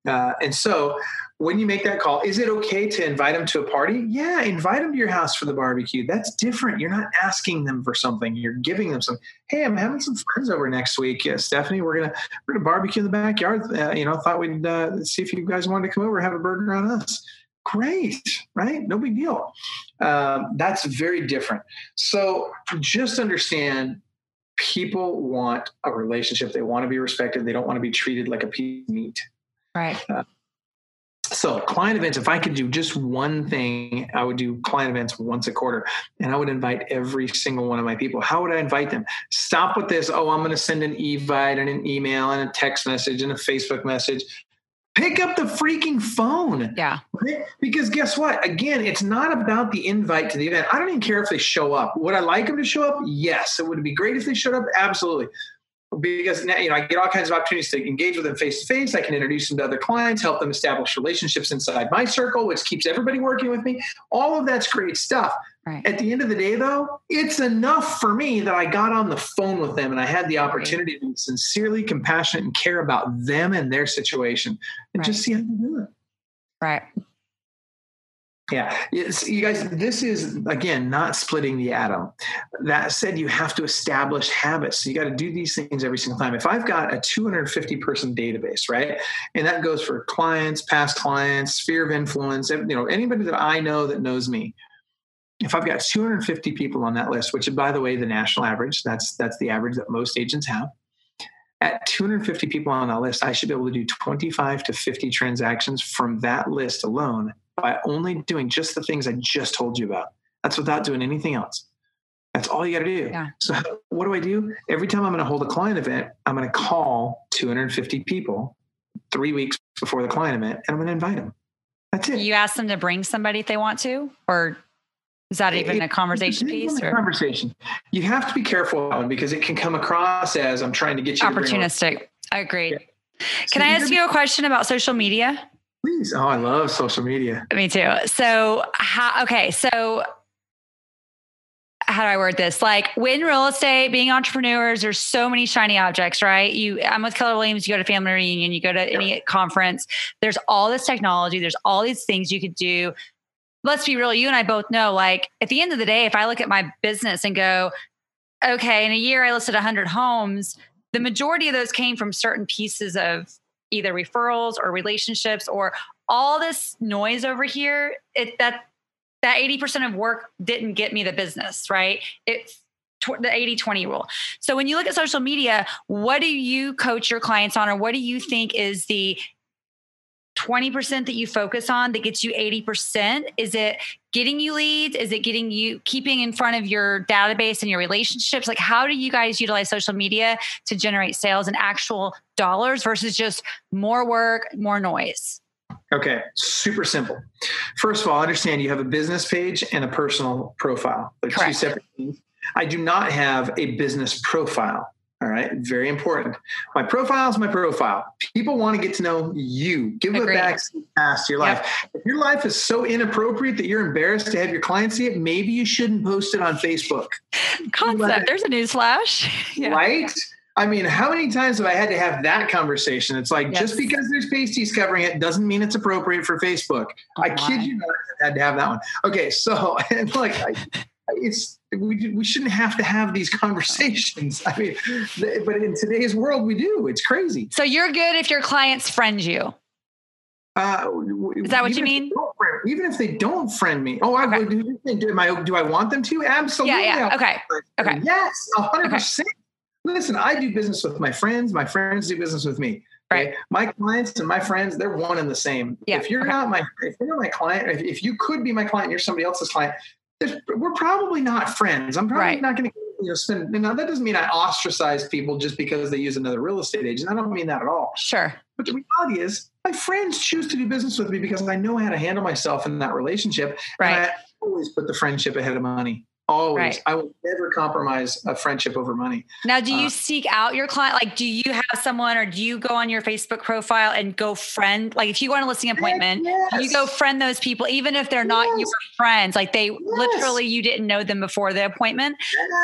uh, and so when you make that call is it okay to invite them to a party yeah invite them to your house for the barbecue that's different you're not asking them for something you're giving them some hey i'm having some friends over next week yeah, stephanie we're gonna we're gonna barbecue in the backyard uh, you know thought we'd uh, see if you guys wanted to come over have a burger on us great, right? No big deal. Um, that's very different. So just understand people want a relationship. They want to be respected. They don't want to be treated like a piece of meat. Right. Uh, so client events, if I could do just one thing, I would do client events once a quarter and I would invite every single one of my people. How would I invite them? Stop with this. Oh, I'm going to send an evite and an email and a text message and a Facebook message pick up the freaking phone. Yeah. Because guess what? Again, it's not about the invite to the event. I don't even care if they show up. Would I like them to show up? Yes. It would be great if they showed up. Absolutely. Because now, you know, I get all kinds of opportunities to engage with them face to face. I can introduce them to other clients, help them establish relationships inside my circle, which keeps everybody working with me. All of that's great stuff. Right. At the end of the day, though, it's enough for me that I got on the phone with them and I had the opportunity right. to be sincerely compassionate and care about them and their situation and right. just see how they do it. Right. Yeah, it's, you guys, this is again not splitting the atom. That said, you have to establish habits. So you got to do these things every single time. If I've got a 250 person database, right, and that goes for clients, past clients, sphere of influence, you know, anybody that I know that knows me, if I've got 250 people on that list, which by the way, the national average, that's that's the average that most agents have. At 250 people on that list, I should be able to do 25 to 50 transactions from that list alone by only doing just the things I just told you about. That's without doing anything else. That's all you got to do. Yeah. So what do I do? Every time I'm going to hold a client event, I'm going to call 250 people three weeks before the client event, and I'm going to invite them. That's it. You ask them to bring somebody if they want to, or is that even it, a conversation piece? Or? Conversation. You have to be careful one because it can come across as I'm trying to get you opportunistic. I agree. Yeah. Can so I ask you a question about social media? Please. Oh, I love social media. Me too. So, how, okay. So, how do I word this? Like when real estate, being entrepreneurs, there's so many shiny objects, right? You, I'm with Keller Williams. You go to family reunion, you go to any conference. There's all this technology. There's all these things you could do let's be real, you and I both know, like at the end of the day, if I look at my business and go, okay, in a year I listed 100 homes, the majority of those came from certain pieces of either referrals or relationships or all this noise over here. It that that 80% of work didn't get me the business, right? It the 80 20 rule. So when you look at social media, what do you coach your clients on, or what do you think is the 20% that you focus on that gets you 80%? Is it getting you leads? Is it getting you keeping in front of your database and your relationships? Like, how do you guys utilize social media to generate sales and actual dollars versus just more work, more noise? Okay, super simple. First of all, understand you have a business page and a personal profile. They're two separate things. I do not have a business profile. All right, very important. My profile is my profile. People want to get to know you. Give Agreed. a back pass to your life. Yep. If your life is so inappropriate that you're embarrassed to have your clients see it, maybe you shouldn't post it on Facebook. Concept. There's a news flash. Yeah. Right? I mean, how many times have I had to have that conversation? It's like yes. just because there's pasties covering it doesn't mean it's appropriate for Facebook. Oh I kid you not, I had to have that one. Okay, so and like I, it's we, we shouldn't have to have these conversations. I mean, but in today's world, we do. It's crazy. So you're good if your clients friend you. Uh, Is that what you mean? Friend, even if they don't friend me, oh, okay. I do, do, I, do I want them to? Absolutely. Yeah, yeah. Okay. Okay. Yes, hundred okay. percent. Listen, I do business with my friends. My friends do business with me. Right. Okay? My clients and my friends, they're one and the same. Yeah. If you're okay. not my, if you're not my client, if, if you could be my client, and you're somebody else's client we're probably not friends. I'm probably right. not going to you know spend. Now that doesn't mean I ostracize people just because they use another real estate agent. I don't mean that at all. Sure. But the reality is, my friends choose to do business with me because I know how to handle myself in that relationship. Right. And I always put the friendship ahead of money. Always. Right. I will never compromise a friendship over money. Now, do you Uh, seek out your client? Like, do you have someone or do you go on your Facebook profile and go friend? Like, if you go on a listing appointment, Yes. you go friend those people, even if they're not your friends. Like, they literally, you didn't know them before the appointment.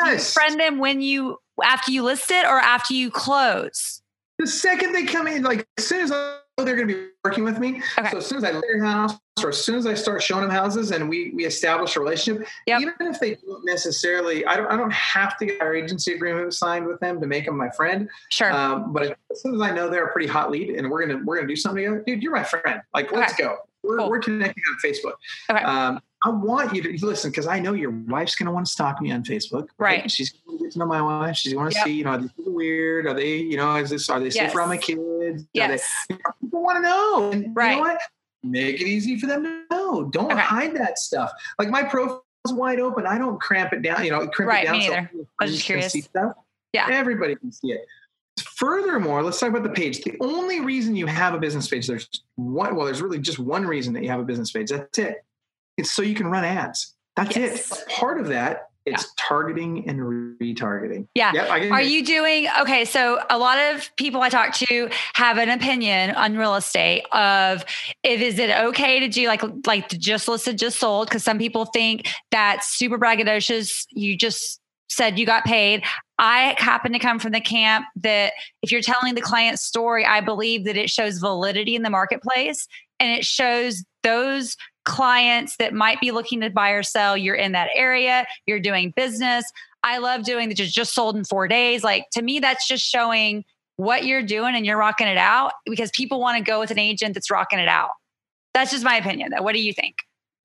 Yes. friend them when you, after you list it or after you close? the second they come in, like as soon as I they're going to be working with me, Okay. so as soon as I leave their house, or as soon as I start showing them houses, and we we establish a relationship, Yep. even if they don't necessarily, I don't I don't have to get our agency agreement signed with them to make them my friend. Sure. Um, but as soon as I know they're a pretty hot lead, and we're gonna we're gonna do something together, dude, you're my friend. Like let's go. We're Cool. we're connecting on Facebook. Okay. Um, I want you to listen because I know your wife's going to want to stalk me on Facebook. Right. She's going to get to know my wife. She's going to Yep. see, you know, are they weird? Are they, you know, is this, are they safe Yes. around my kids? Are they- yes. people want to know. And Right. you know what? Make it easy for them to know. Don't Okay. hide that stuff. Like my profile's wide open. I don't cramp it down, you know, crimp Right, it down. me so neither. I was just curious. see stuff. Yeah. Everybody can see it. Furthermore, let's talk about the page. The only reason you have a business page, there's one, well, there's really just one reason that you have a business page. That's it. It's so you can run ads. That's Yes. it. Part of that, it's targeting and retargeting. Yeah. Yep, Are you doing okay? So a lot of people I talk to have an opinion on real estate of if is it okay to do like like the just listed, just sold? Because some people think that's super braggadocious. You just said you got paid. I happen to come from the camp that if you're telling the client's story, I believe that it shows validity in the marketplace and it shows those clients that might be looking to buy or sell. You're in that area, you're doing business. I love doing the just, just sold in four days. Like to me, that's just showing what you're doing and you're rocking it out because people want to go with an agent that's rocking it out. That's just my opinion though. What do you think?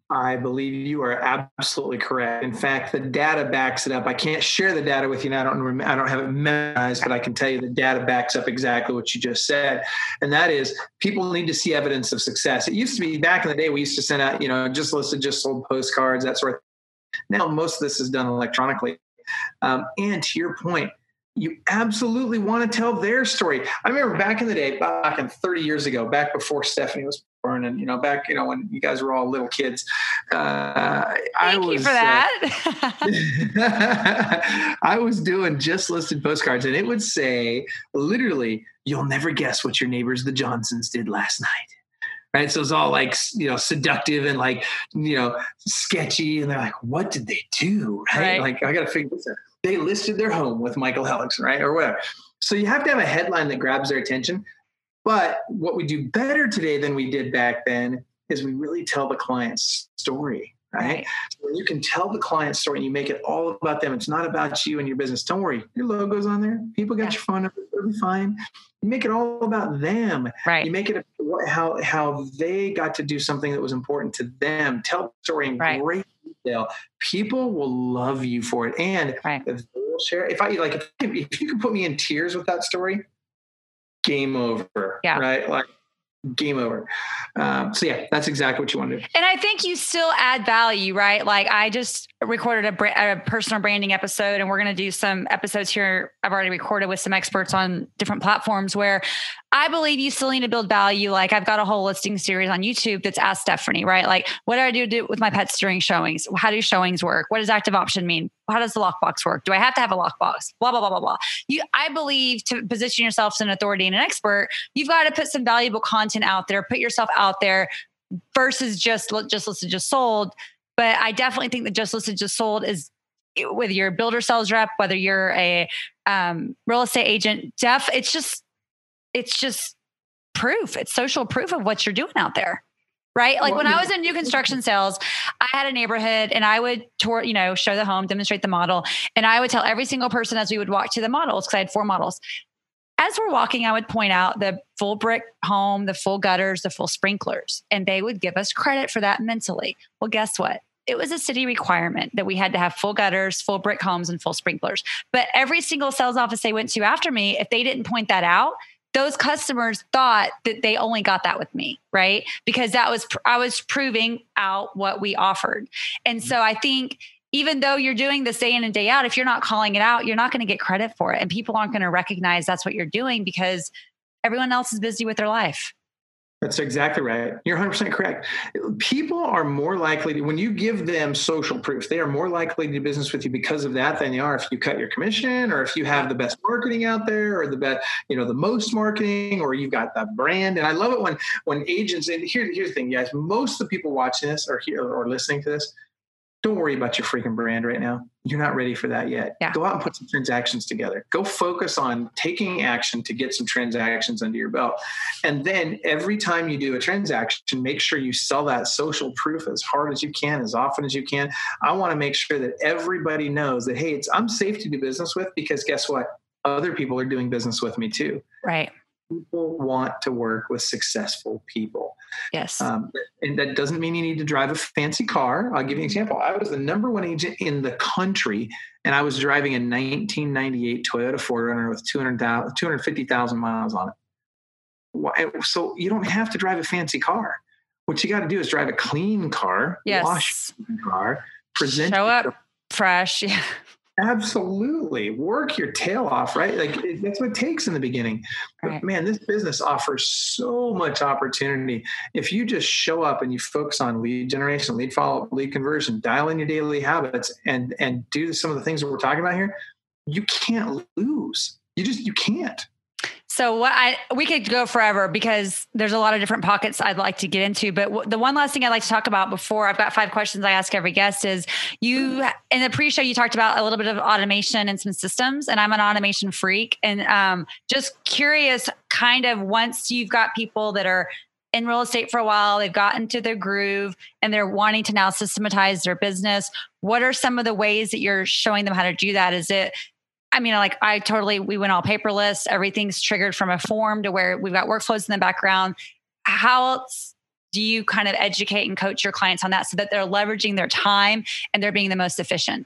I believe you are absolutely correct. In fact, the data backs it up. I can't share the data with you now. I don't I don't have it memorized, but I can tell you the data backs up exactly what you just said. And that is people need to see evidence of success. It used to be back in the day we used to send out, you know, just listed, just sold postcards, that sort of thing. Now most of this is done electronically. Um, and to your point, you absolutely want to tell their story. I remember back in the day, back in 30 years ago, back before Stephanie was born, and you know, back you know when you guys were all little kids. Uh, I was you for uh, that. I was doing just listed postcards, and it would say literally, "You'll never guess what your neighbors, the Johnsons, did last night." Right, so it's all like you know seductive and like you know sketchy, and they're like, "What did they do?" Right, Right. like I got to figure this out. They listed their home with Michael Helix, right, or whatever. So you have to have a headline that grabs their attention. But what we do better today than we did back then is we really tell the client's story, right? Right. So you can tell the client story and you make it all about them, it's not about you and your business. Don't worry, your logo's on there. People got Yeah. your phone number. It'll be fine. You make it all about them. right. You make it how how they got to do something that was important to them. Tell the story in Right. great detail. People will love you for it, and Right. if they will share. If I like, if, if you can put me in tears with that story, game over. Yeah. Right. Like game over. Um, so yeah, that's exactly what you want to do. And I think you still add value, right? Like I just recorded a, a personal branding episode, and we're going to do some episodes here. I've already recorded with some experts on different platforms where I believe you still need to build value. Like I've got a whole listing series on YouTube that's Ask Stephanie, right? Like what do I do, do with my pets during showings? How do showings work? What does active option mean? How does the lockbox work? Do I have to have a lockbox? Blah blah blah blah blah. You, I believe to position yourself as an authority and an expert, you've got to put some valuable content out there, put yourself out there versus just just listed just sold but i definitely think that just listed just sold is whether you're a builder sales rep whether you're a um, real estate agent def it's just it's just proof it's social proof of what you're doing out there right like when i was in new construction sales i had a neighborhood and i would tour you know show the home demonstrate the model and i would tell every single person as we would walk to the models because i had four models as we're walking, I would point out the full brick home, the full gutters, the full sprinklers, and they would give us credit for that mentally. Well, guess what? It was a city requirement that we had to have full gutters, full brick homes, and full sprinklers. But every single sales office they went to after me, if they didn't point that out, those customers thought that they only got that with me, right? Because that was I was proving out what we offered. And so I think even though you're doing this day in and day out, if you're not calling it out, you're not going to get credit for it. And people aren't going to recognize that's what you're doing because everyone else is busy with their life. That's exactly right. You're 100% correct. People are more likely to, when you give them social proof, they are more likely to do business with you because of that than they are if you cut your commission or if you have the best marketing out there or the best, you know, the most marketing or you've got that brand. And I love it when when agents, and here, here's the thing, guys, most of the people watching this or here or listening to this, don't worry about your freaking brand right now. You're not ready for that yet. Yeah. Go out and put some transactions together. Go focus on taking action to get some transactions under your belt. And then every time you do a transaction, make sure you sell that social proof as hard as you can, as often as you can. I want to make sure that everybody knows that, hey, it's I'm safe to do business with because guess what? Other people are doing business with me too. Right people want to work with successful people. Yes. Um, and that doesn't mean you need to drive a fancy car. I'll give you an example. I was the number one agent in the country, and I was driving a 1998 Toyota 4Runner with 200, 250,000 miles on it. So you don't have to drive a fancy car. What you got to do is drive a clean car, yes. wash car, present. Show up fresh. Yeah. Absolutely. Work your tail off, right? Like that's what it takes in the beginning. Right. But man, this business offers so much opportunity. If you just show up and you focus on lead generation, lead follow up, lead conversion, dial in your daily habits and and do some of the things that we're talking about here, you can't lose. You just you can't. So what I we could go forever because there's a lot of different pockets I'd like to get into. But w- the one last thing I'd like to talk about before I've got five questions I ask every guest is you in the pre-show you talked about a little bit of automation and some systems, and I'm an automation freak, and um, just curious, kind of once you've got people that are in real estate for a while, they've gotten to their groove, and they're wanting to now systematize their business. What are some of the ways that you're showing them how to do that? Is it I mean, like I totally, we went all paperless. Everything's triggered from a form to where we've got workflows in the background. How else do you kind of educate and coach your clients on that so that they're leveraging their time and they're being the most efficient?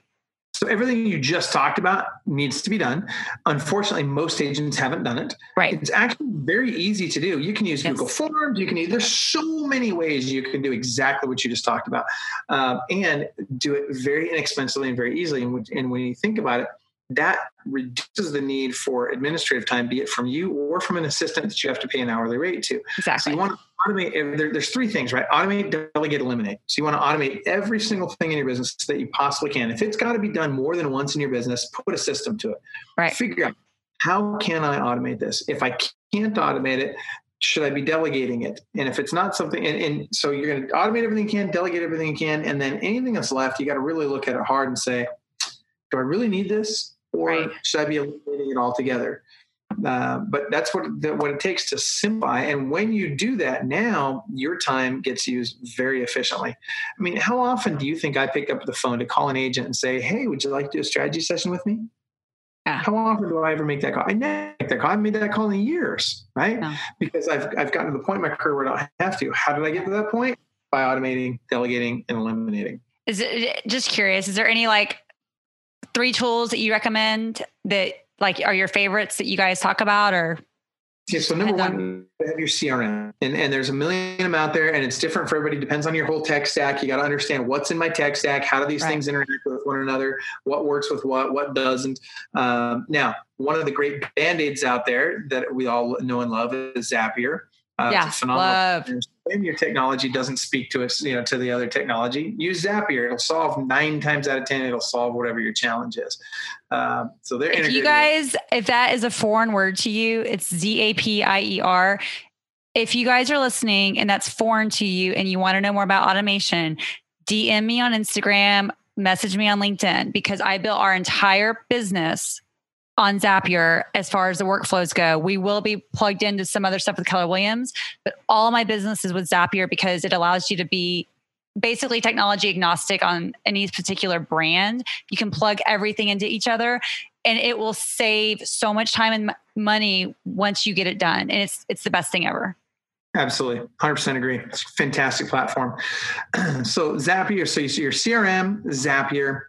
So everything you just talked about needs to be done. Unfortunately, most agents haven't done it. Right. It's actually very easy to do. You can use yes. Google Forms. You can use. There's so many ways you can do exactly what you just talked about, um, and do it very inexpensively and very easily. And, and when you think about it, that reduces the need for administrative time, be it from you or from an assistant that you have to pay an hourly rate to. Exactly. So you want to automate. There, there's three things, right? Automate, delegate, eliminate. So you want to automate every single thing in your business that you possibly can. If it's got to be done more than once in your business, put a system to it. Right. Figure out how can I automate this. If I can't automate it, should I be delegating it? And if it's not something, and, and so you're going to automate everything you can, delegate everything you can, and then anything that's left, you got to really look at it hard and say, do I really need this? Or right. should I be eliminating it altogether? Uh, but that's what the, what it takes to simplify. And when you do that, now your time gets used very efficiently. I mean, how often do you think I pick up the phone to call an agent and say, "Hey, would you like to do a strategy session with me?" Yeah. How often do I ever make that call? I never make that call. I've made that call in years, right? No. Because I've I've gotten to the point in my career where I don't have to. How did I get to that point? By automating, delegating, and eliminating. Is it just curious? Is there any like three tools that you recommend that like are your favorites that you guys talk about or yeah, so number one, have your CRM, and and there's a million of them out there, and it's different for everybody. Depends on your whole tech stack. You got to understand what's in my tech stack. How do these right. things interact with one another? What works with what? What doesn't? Um, now, one of the great band aids out there that we all know and love is Zapier. Uh, yeah, phenomenal. Love. Maybe your technology doesn't speak to us, you know, to the other technology. Use Zapier; it'll solve nine times out of ten. It'll solve whatever your challenge is. Um, so they're. If you guys, if that is a foreign word to you, it's Z A P I E R. If you guys are listening and that's foreign to you, and you want to know more about automation, DM me on Instagram, message me on LinkedIn because I built our entire business on Zapier as far as the workflows go. We will be plugged into some other stuff with Keller Williams, but all my business is with Zapier because it allows you to be basically technology agnostic on any particular brand. You can plug everything into each other and it will save so much time and money once you get it done. And it's it's the best thing ever. Absolutely. 100% agree. It's a fantastic platform. so Zapier, so you see your CRM, Zapier,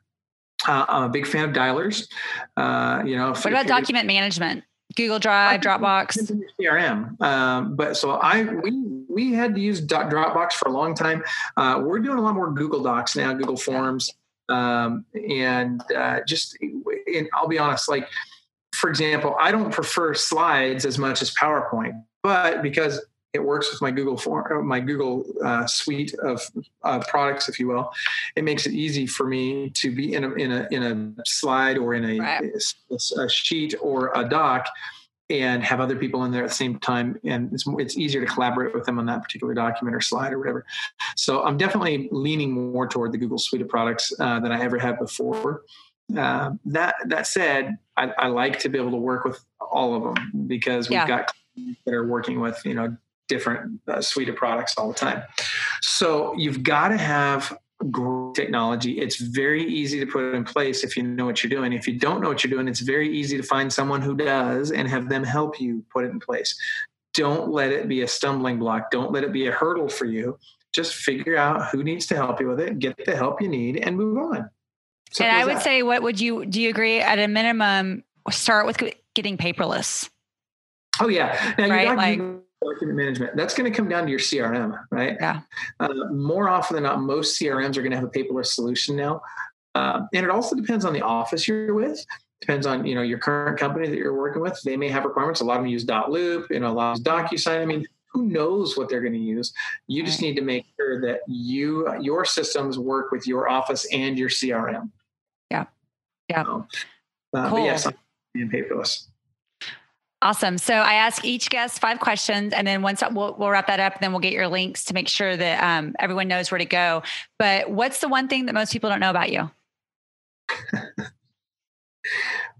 uh, I'm a big fan of dialers. Uh, you know, what about document management? Google Drive, Dropbox, CRM. Um, but so I we we had to use Dropbox for a long time. Uh, we're doing a lot more Google Docs now, Google Forms, um, and uh, just. And I'll be honest, like for example, I don't prefer slides as much as PowerPoint, but because It works with my Google form, my Google uh, suite of uh, products, if you will. It makes it easy for me to be in a in a in a slide or in a, right. a, a sheet or a doc and have other people in there at the same time and it's, it's easier to collaborate with them on that particular document or slide or whatever so i'm definitely leaning more toward the google suite of products uh, than i ever have before uh, that that said I, I, like to be able to work with all of them because we've yeah. got that are working with you know different uh, suite of products all the time so you've got to have great technology. It's very easy to put in place if you know what you're doing. If you don't know what you're doing, it's very easy to find someone who does and have them help you put it in place. Don't let it be a stumbling block. Don't let it be a hurdle for you. Just figure out who needs to help you with it, get the help you need, and move on. Simple and I would that. say, what would you do? You agree at a minimum, start with getting paperless. Oh yeah, now, right? Like document management. That's going to come down to your crm right? Yeah. Uh, more often than not most crms are going to have a paperless solution now. Uh, and it also depends on the office you're with. Depends on you know your current company that you're working with. They may have requirements. A lot of them use dotloop you know a lot of docusign. I mean who knows what they're going to use? You just need to make sure that you your systems work with your office and your crm yeah. Yeah. Uh, cool. but yes and paperless Awesome. So I ask each guest five questions, and then once we'll, we'll wrap that up, and then we'll get your links to make sure that um, everyone knows where to go. But what's the one thing that most people don't know about you?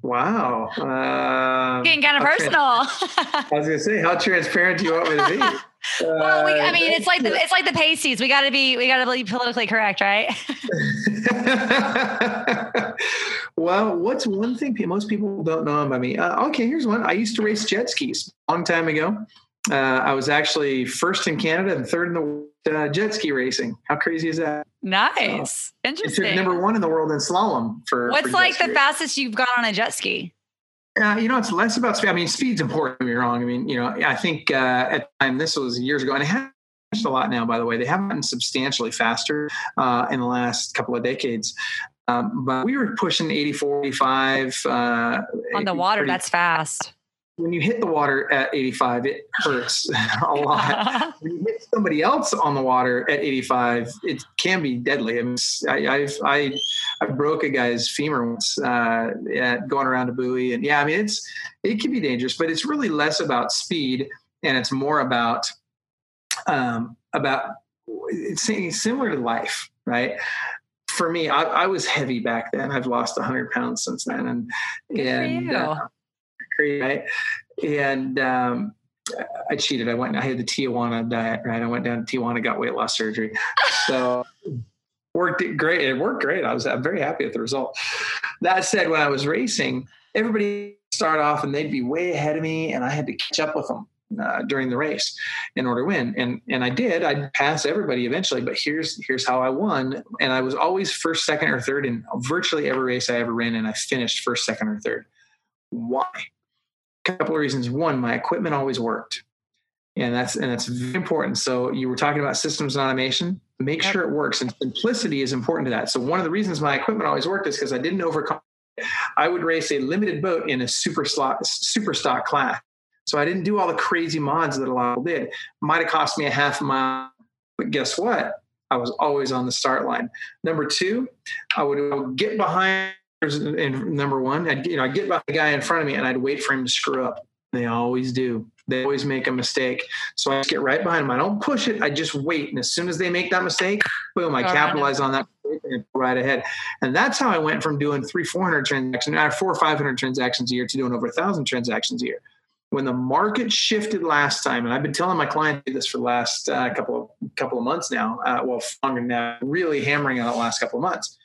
wow. Uh, Getting kind of personal. I was going to say, how transparent do you want me to be? well, we, I mean, it's like the it's like the pasties. We got to be we got to be politically correct, right? Well, what's one thing most people don't know about me? Uh, okay, here's one. I used to race jet skis a long time ago. Uh, I was actually first in Canada and third in the uh, jet ski racing. How crazy is that? Nice, so, interesting. number one in the world in slalom for. What's for like the fastest you've got on a jet ski? Uh, you know, it's less about speed. I mean, speed's important. Don't be wrong. I mean, you know, I think uh, at the time this was years ago, and it has a lot now. By the way, they have gotten substantially faster uh, in the last couple of decades. Um, but we were pushing 84, 85. Uh, On the water, pretty, that's fast. When you hit the water at 85, it hurts a lot. when you hit somebody else on the water at 85, it can be deadly. I mean, I, I've, I, I broke a guy's femur once uh, at going around a buoy. And yeah, I mean, it's, it can be dangerous, but it's really less about speed and it's more about, um, about it's similar to life, right? For me, I, I, was heavy back then. I've lost 100 pounds since then, and Good and uh, right, and um, I cheated. I went. I had the Tijuana diet. Right, I went down to Tijuana, got weight loss surgery. So worked great. It worked great. I was I'm very happy with the result. That said, when I was racing, everybody start off and they'd be way ahead of me, and I had to catch up with them uh, during the race in order to win. And and I did. I'd pass everybody eventually. But here's here's how I won. And I was always first, second, or third in virtually every race I ever ran. And I finished first, second, or third. Why? A couple of reasons. One, my equipment always worked. And that's and that's very important. So you were talking about systems and automation. Make sure it works. And simplicity is important to that. So one of the reasons my equipment always worked is because I didn't overcome I would race a limited boat in a super slot super stock class so I didn't do all the crazy mods that a lot of people did. Might have cost me a half a mile, but guess what? I was always on the start line. Number two, I would get behind. And number one, I'd you know I get by the guy in front of me and I'd wait for him to screw up. They always do. They always make a mistake. So I just get right behind them. I don't push it. I just wait. And as soon as they make that mistake, boom, I capitalize on that and right ahead. And that's how I went from doing three, 400 transactions, uh, four or 500 transactions a year to doing over a thousand transactions a year when the market shifted last time, and I've been telling my clients this for the last uh, couple of couple of months now, uh, well, longer now, really hammering on it last couple of months.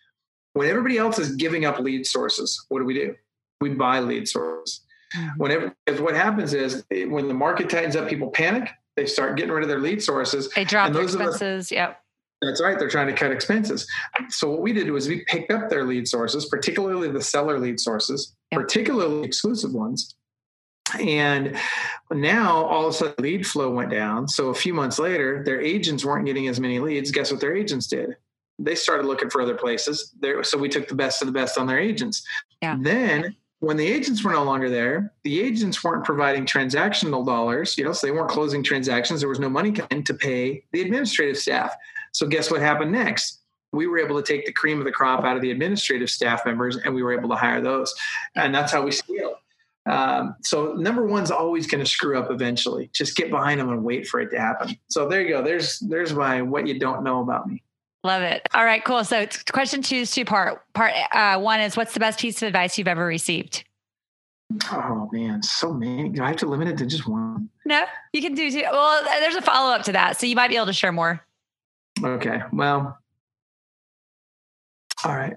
When everybody else is giving up lead sources, what do we do? We buy lead sources. Mm-hmm. Whenever, what happens is when the market tightens up, people panic. They start getting rid of their lead sources. They drop and those expenses. Us, yep. That's right. They're trying to cut expenses. So what we did was we picked up their lead sources, particularly the seller lead sources, yep. particularly exclusive ones, and now all of a sudden lead flow went down. So a few months later, their agents weren't getting as many leads. Guess what their agents did? They started looking for other places. There, so we took the best of the best on their agents. Yeah. Then when the agents were no longer there, the agents weren't providing transactional dollars, you know, so they weren't closing transactions. There was no money coming to pay the administrative staff. So guess what happened next? We were able to take the cream of the crop out of the administrative staff members and we were able to hire those. And that's how we scaled. Um, so number one's always going to screw up eventually. Just get behind them and wait for it to happen. So there you go. There's there's my what you don't know about me. Love it. All right, cool. So question two is two part. Part uh, one is what's the best piece of advice you've ever received? Oh man, so many. Do I have to limit it to just one? No, you can do two. Well, there's a follow up to that, so you might be able to share more. Okay. Well, all right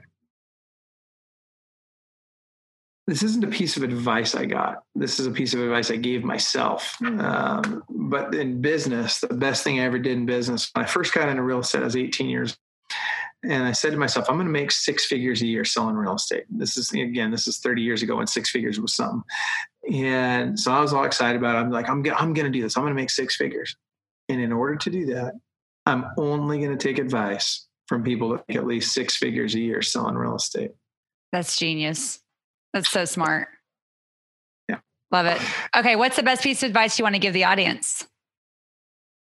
this isn't a piece of advice I got. This is a piece of advice I gave myself. Um, but in business, the best thing I ever did in business, when I first got into real estate, I was 18 years. And I said to myself, I'm going to make six figures a year selling real estate. This is, again, this is 30 years ago when six figures was something. And so I was all excited about it. I'm like, I'm, I'm going to do this. I'm going to make six figures. And in order to do that, I'm only going to take advice from people that make at least six figures a year selling real estate. That's genius. That's so smart. Yeah. Love it. Okay. What's the best piece of advice you want to give the audience?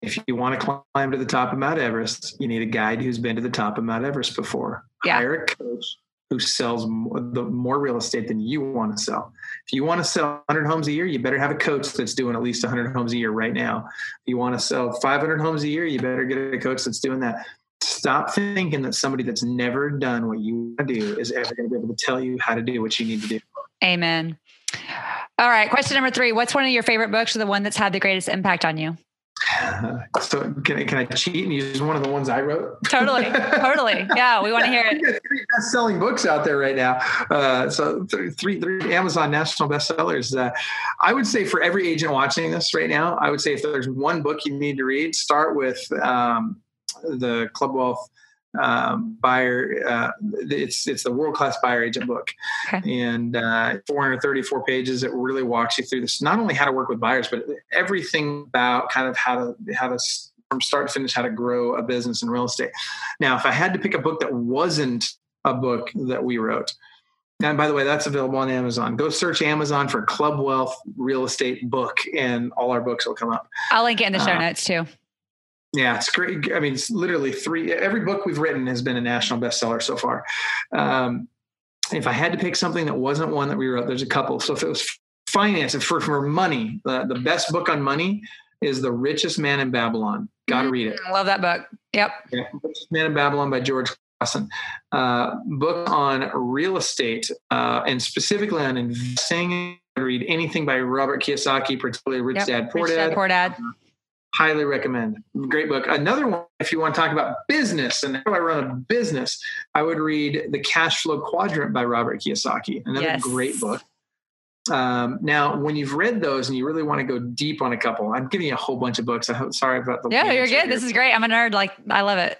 If you want to climb to the top of Mount Everest, you need a guide who's been to the top of Mount Everest before. Yeah. Hire a coach who sells more, the more real estate than you want to sell. If you want to sell 100 homes a year, you better have a coach that's doing at least 100 homes a year right now. If you want to sell 500 homes a year, you better get a coach that's doing that. Stop thinking that somebody that's never done what you want to do is ever going to be able to tell you how to do what you need to do. Amen. All right. Question number three What's one of your favorite books or the one that's had the greatest impact on you? so can I, can I cheat and use one of the ones I wrote? Totally, totally. Yeah, we want to hear it. Three best-selling books out there right now. Uh, so three, three, three Amazon national bestsellers. Uh, I would say for every agent watching this right now, I would say if there's one book you need to read, start with um, the Club Wealth um, buyer. Uh, it's it's the world class buyer agent book, okay. and uh, 434 pages. It really walks you through this. Not only how to work with buyers, but everything about kind of how to how to from start to finish how to grow a business in real estate. Now, if I had to pick a book that wasn't a book that we wrote. And by the way, that's available on Amazon. Go search Amazon for Club Wealth Real Estate Book, and all our books will come up. I'll link it in the show uh, notes too. Yeah, it's great. I mean, it's literally three. Every book we've written has been a national bestseller so far. Um, if I had to pick something that wasn't one that we wrote, there's a couple. So if it was finance, if for for money, the, the best book on money is The Richest Man in Babylon. Got to mm-hmm. read it. I love that book. Yep. Yeah, Richest Man in Babylon by George Clason. Uh, book on real estate uh, and specifically on investing. Read anything by Robert Kiyosaki, particularly Rich yep. Dad Poor Rich Dad. Dad Poor Dad highly recommend. Great book. Another one, if you want to talk about business and how I run a business, I would read The Cash Flow Quadrant by Robert Kiyosaki. Another yes. great book. Um, now, when you've read those and you really want to go deep on a couple, I'm giving you a whole bunch of books. I hope, sorry about the. Yeah, you're good. Here. This is great. I'm a nerd. Like, I love it.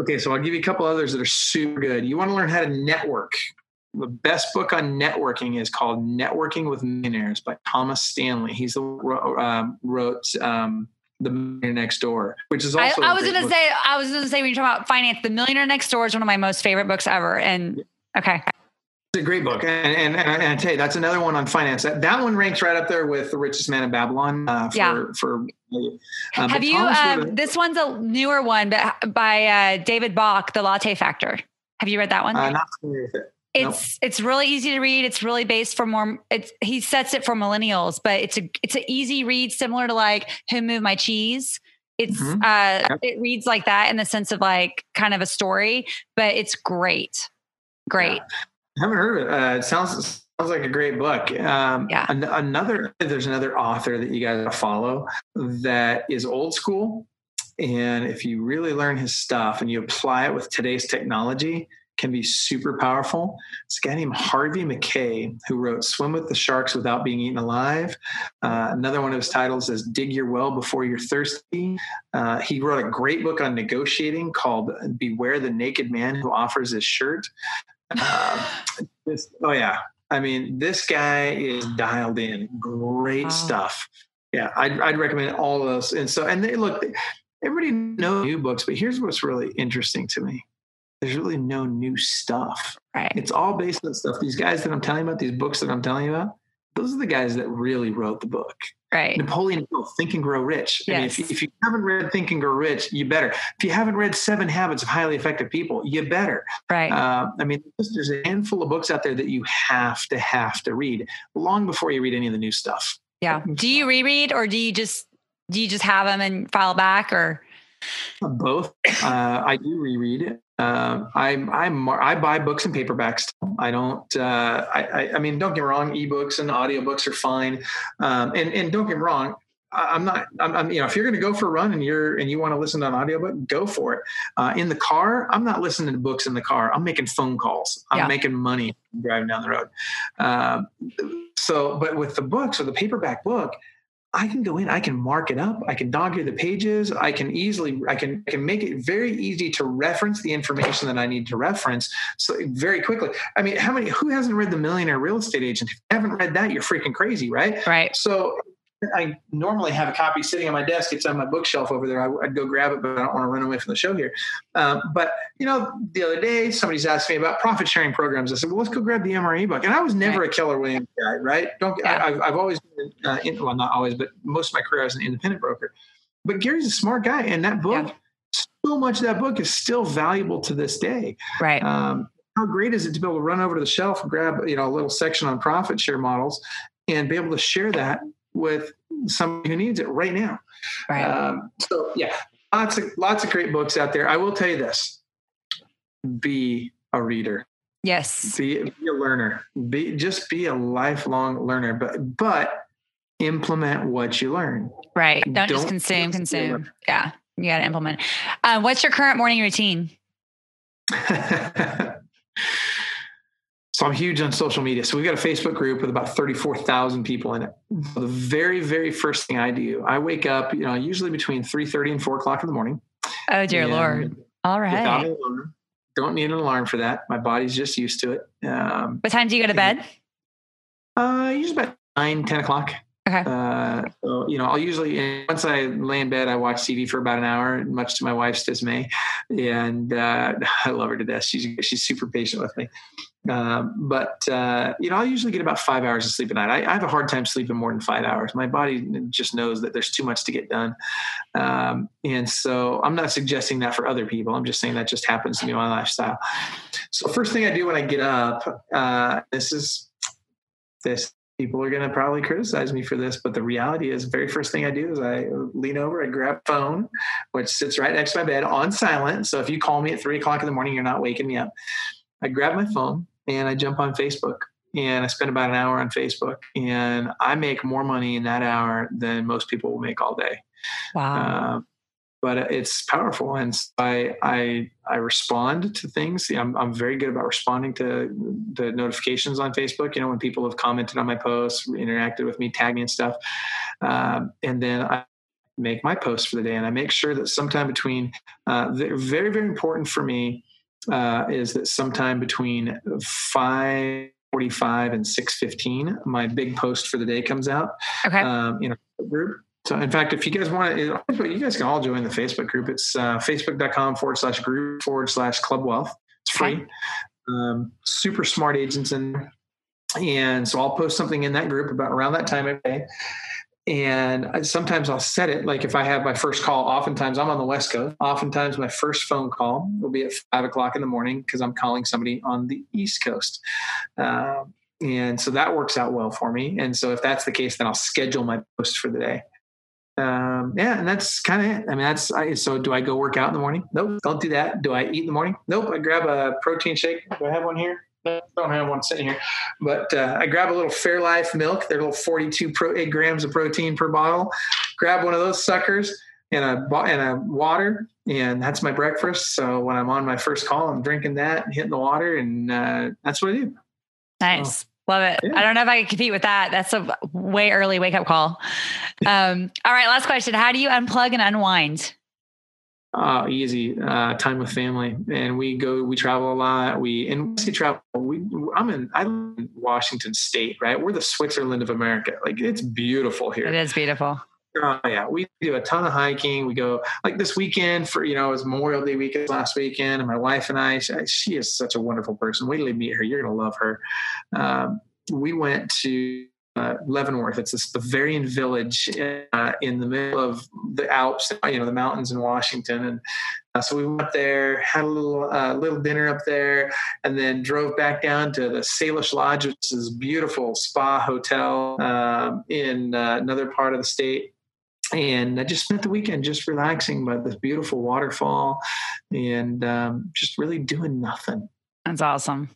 Okay, so I'll give you a couple others that are super good. You want to learn how to network. The best book on networking is called Networking with Millionaires by Thomas Stanley. He's the um, wrote um, the Millionaire Next Door, which is also. I, I was going to say, I was going to say, when you talk about finance, The Millionaire Next Door is one of my most favorite books ever. And okay. It's a great book, and and, and, I tell you, that's another one on finance. That, that one ranks right up there with the richest man in Babylon. Uh, for, yeah. For uh, have you? Uh, this one's a newer one, but by uh, David Bach, The Latte Factor. Have you read that one? Uh, not familiar with it. It's nope. it's really easy to read. It's really based for more. It's he sets it for millennials, but it's a it's an easy read, similar to like Who Moved My Cheese. It's mm-hmm. uh yep. it reads like that in the sense of like kind of a story, but it's great, great. Yeah. I haven't heard of it. Uh, it sounds sounds like a great book. Um, yeah. An- another there's another author that you guys follow that is old school, and if you really learn his stuff and you apply it with today's technology, can be super powerful. It's a guy named Harvey Mackay who wrote Swim with the Sharks Without Being Eaten Alive. Uh, another one of his titles is Dig Your Well Before You're Thirsty. Uh, he wrote a great book on negotiating called Beware the Naked Man Who Offers His Shirt. Uh, this, oh, yeah. I mean, this guy is dialed in. Great wow. stuff. Yeah, I'd, I'd recommend all of those. And so, and they look, everybody knows new books, but here's what's really interesting to me there's really no new stuff. Right. It's all based on stuff. These guys that I'm telling you about, these books that I'm telling you about, those are the guys that really wrote the book. Right. Napoleon Hill, Think and Grow Rich. I mean, if, you, if you haven't read Think and Grow Rich, you better. If you haven't read Seven Habits of Highly Effective People, you better. Right. Uh, I mean, there's there's a handful of books out there that you have to have to read long before you read any of the new stuff. yeah. Do you reread or do you just do you just have them and file back or Both. Uh, I do reread it. Uh, I'm I'm I buy books in paperbacks. I don't. Uh, I, I I mean, don't get me wrong. Ebooks and audiobooks are fine. Um, and and don't get me wrong. I- I'm not. I'm, I'm. You know, if you're going to go for a run and you're and you want to listen to an audiobook, go for it. Uh, in the car, I'm not listening to books in the car. I'm making phone calls. I'm Yeah. making money driving down the road. Um, so, but with the books or the paperback book, I can go in, I can mark it up, I can dog ear the pages, I can easily, I can, I can make it very easy to reference the information that I need to reference. So very quickly. I mean, how many, who hasn't read The Millionaire Real Estate Agent? If you haven't read that, you're freaking crazy, right? right? So I normally have a copy sitting on my desk. It's on my bookshelf over there. I, would go grab it, but I don't want to run away from the show here. Um, but you know, the other day somebody's asked me about profit sharing programs. I said, "Well, let's go grab the MRE book." And I was never a Keller Williams guy, right? Don't Yeah. I, I've, I've always been uh, in, well, not always, but most of my career as an independent broker. But Gary's a smart guy, and that book, Yeah. so much of that book is still valuable to this day. Right. Um, how great is it to be able to run over to the shelf and grab you know a little section on profit share models and be able to share that with somebody who needs it right now. right. Um, so yeah, lots of lots of great books out there. I will tell you this: be a reader, yes. be, be a learner, be just be a lifelong learner. But but implement what you learn. Right. Don't, just don't consume, just do it. consume. Yeah. You got to implement. Uh, what's your current morning routine? so I'm huge on social media. So we've got a Facebook group with about 34,000 people in it. So the very, very first thing I do, I wake up, you know, usually between 3.30 and 4 o'clock in the morning. Oh, dear Lord. All right. alarm. Don't need an alarm for that. My body's just used to it. Um, What time do you go to bed? uh, usually about 9, 10 o'clock. Okay. Uh, so, you know, I'll usually, once I lay in bed, I watch TV for about an hour, much to my wife's dismay. And uh, I love her to death. She's, she's super patient with me. Um, but, uh, you know, I usually get about five hours of sleep a night. I, I have a hard time sleeping more than five hours. My body just knows that there's too much to get done. Um, and so I'm not suggesting that for other people. I'm just saying that just happens to be my lifestyle. So first thing I do when I get up, uh, this is this people are going to probably criticize me for this, but the reality is, the very first thing I do is I lean over, I grab phone, which sits right next to my bed on silent. So if you call me at three o'clock in the morning, you're not waking me up. I grab my phone and I jump on Facebook and I spend about an hour on Facebook and I make more money in that hour than most people will make all day. Wow. Uh, but it's powerful, and I I I respond to things. I'm I'm very good about responding to the notifications on Facebook. You know, when people have commented on my posts, interacted with me, tagged me and stuff, um, and then I make my post for the day, and I make sure that sometime between uh, the, very very important for me uh, is that sometime between five. 45 and 615 my big post for the day comes out okay. um, in a group. So, in fact, if you guys want to, you guys can all join the Facebook group. It's uh, facebook.com forward slash group forward slash club wealth. It's free. Um, super smart agents in. And so I'll post something in that group about around that time every day. And I- sometimes I'll set it like if I have my first call, oftentimes I'm on the West Coast. Oftentimes my first phone call will be at five o'clock in the morning because I'm calling somebody on the East Coast. Um, and so that works out well for me. And so if that's the case, then I'll schedule my post for the day. Um, yeah, and that's kind of it. I mean, that's I, so. Do I go work out in the morning? Nope, don't do that. Do I eat in the morning? Nope. I grab a protein shake. Do I have one here? No, don't have one sitting here. But uh, I grab a little Fairlife milk. They're little 42 pro, eight grams of protein per bottle. Grab one of those suckers and a and a water, and that's my breakfast. So when I'm on my first call, I'm drinking that, hitting the water, and uh, that's what I do. Nice. Love it. yeah. I don't know if I can compete with that. That's a way early wake up call. Um, all right. Last question. How do you unplug and unwind? Oh, easy. Uh, time with family, and we go. We travel a lot. We and we travel. We I'm in. I live in Washington State, right? We're the Switzerland of America. Like it's beautiful here. It is beautiful. Oh yeah, we do a ton of hiking. We go like this weekend for you know it was Memorial Day weekend last weekend, and my wife and I. She, she is such a wonderful person. Wait till you meet her, you're gonna love her. Um, we went to uh, Leavenworth. It's this Bavarian village uh, in the middle of the Alps, you know, the mountains in Washington. And uh, so we went there, had a little uh, little dinner up there, and then drove back down to the Salish Lodge, which is a beautiful spa hotel um, in uh, another part of the state. And I just spent the weekend just relaxing by this beautiful waterfall and um, just really doing nothing. That's awesome.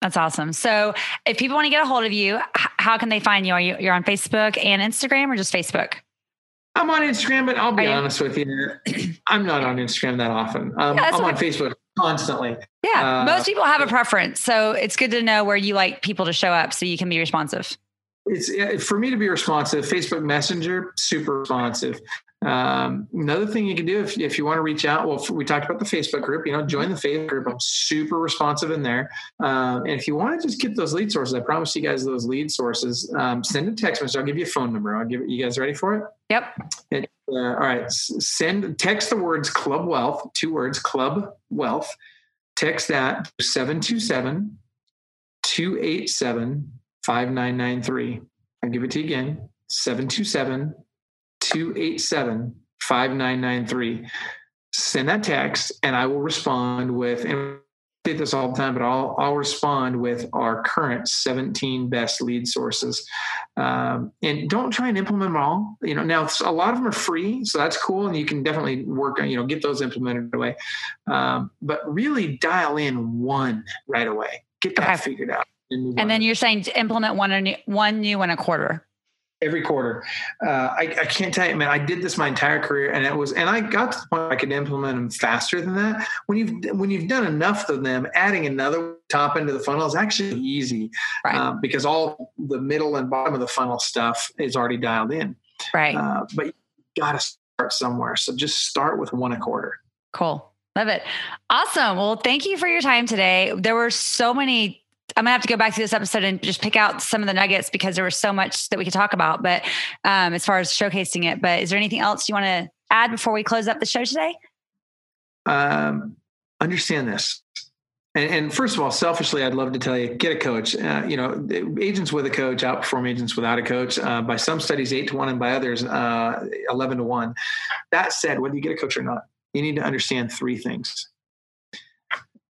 That's awesome. So, if people want to get a hold of you, how can they find you? Are you you're on Facebook and Instagram, or just Facebook? I'm on Instagram, but I'll be honest with you, I'm not on Instagram that often. Um, yeah, I'm on Facebook constantly. Yeah, uh, most people have a preference, so it's good to know where you like people to show up, so you can be responsive. It's for me to be responsive. Facebook Messenger, super responsive. Um, another thing you can do if, if you want to reach out, well, we talked about the Facebook group, you know, join the Facebook group. I'm super responsive in there. Um, and if you want to just get those lead sources, I promise you guys those lead sources, um, send a text message. I'll give you a phone number. I'll give it, you guys ready for it? Yep. It, uh, all right. Send, text the words club wealth, two words, club wealth. Text that 727 287 5993. I'll give it to you again 727 287 5993. Send that text and I will respond with, and I say this all the time, but I'll, I'll respond with our current 17 best lead sources. Um, and don't try and implement them all. You know, now a lot of them are free, so that's cool. And you can definitely work on, you know, get those implemented away. Um, but really dial in one right away. Get that okay. figured out. And, and then you're saying to implement one, new, one new and a quarter every quarter. Uh, I, I, can't tell you, man. I did this my entire career, and it was, and I got to the point I could implement them faster than that. When you've when you've done enough of them, adding another top into the funnel is actually easy, right. um, because all the middle and bottom of the funnel stuff is already dialed in. Right. Uh, but you got to start somewhere, so just start with one a quarter. Cool. Love it. Awesome. Well, thank you for your time today. There were so many I'm gonna have to go back to this episode and just pick out some of the nuggets because there was so much that we could talk about. But um, as far as showcasing it, but is there anything else you want to add before we close up the show today? Um, understand this. And, and, first of all, selfishly, I'd love to tell you, get a coach. Uh, you know, agents with a coach outperform agents without a coach. Uh, by some studies, eight to one, and by others, uh, eleven to one. That said, whether you get a coach or not, you need to understand three things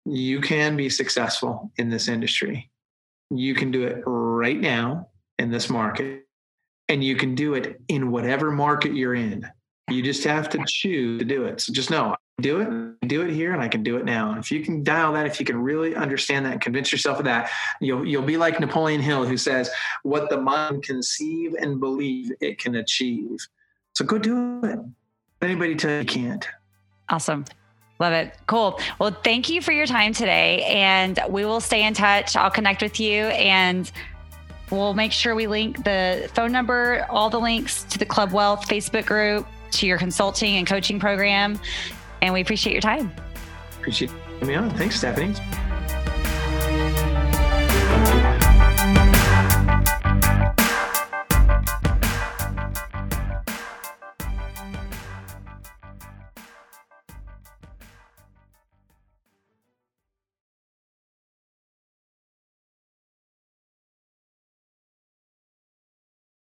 you can be successful in this industry. You can do it right now in this market, and you can do it in whatever market you're in. You just have to choose to do it. So just know, do it, do it here, and I can do it now. If you can dial that, if you can really understand that and convince yourself of that, you'll you'll be like Napoleon Hill, who says, "What the mind conceive and believe, it can achieve." So go do it. Anybody tell you can't? Awesome. Love it. Cool. Well, thank you for your time today. And we will stay in touch. I'll connect with you and we'll make sure we link the phone number, all the links to the Club Wealth Facebook group, to your consulting and coaching program. And we appreciate your time. Appreciate me on. Thanks, Stephanie.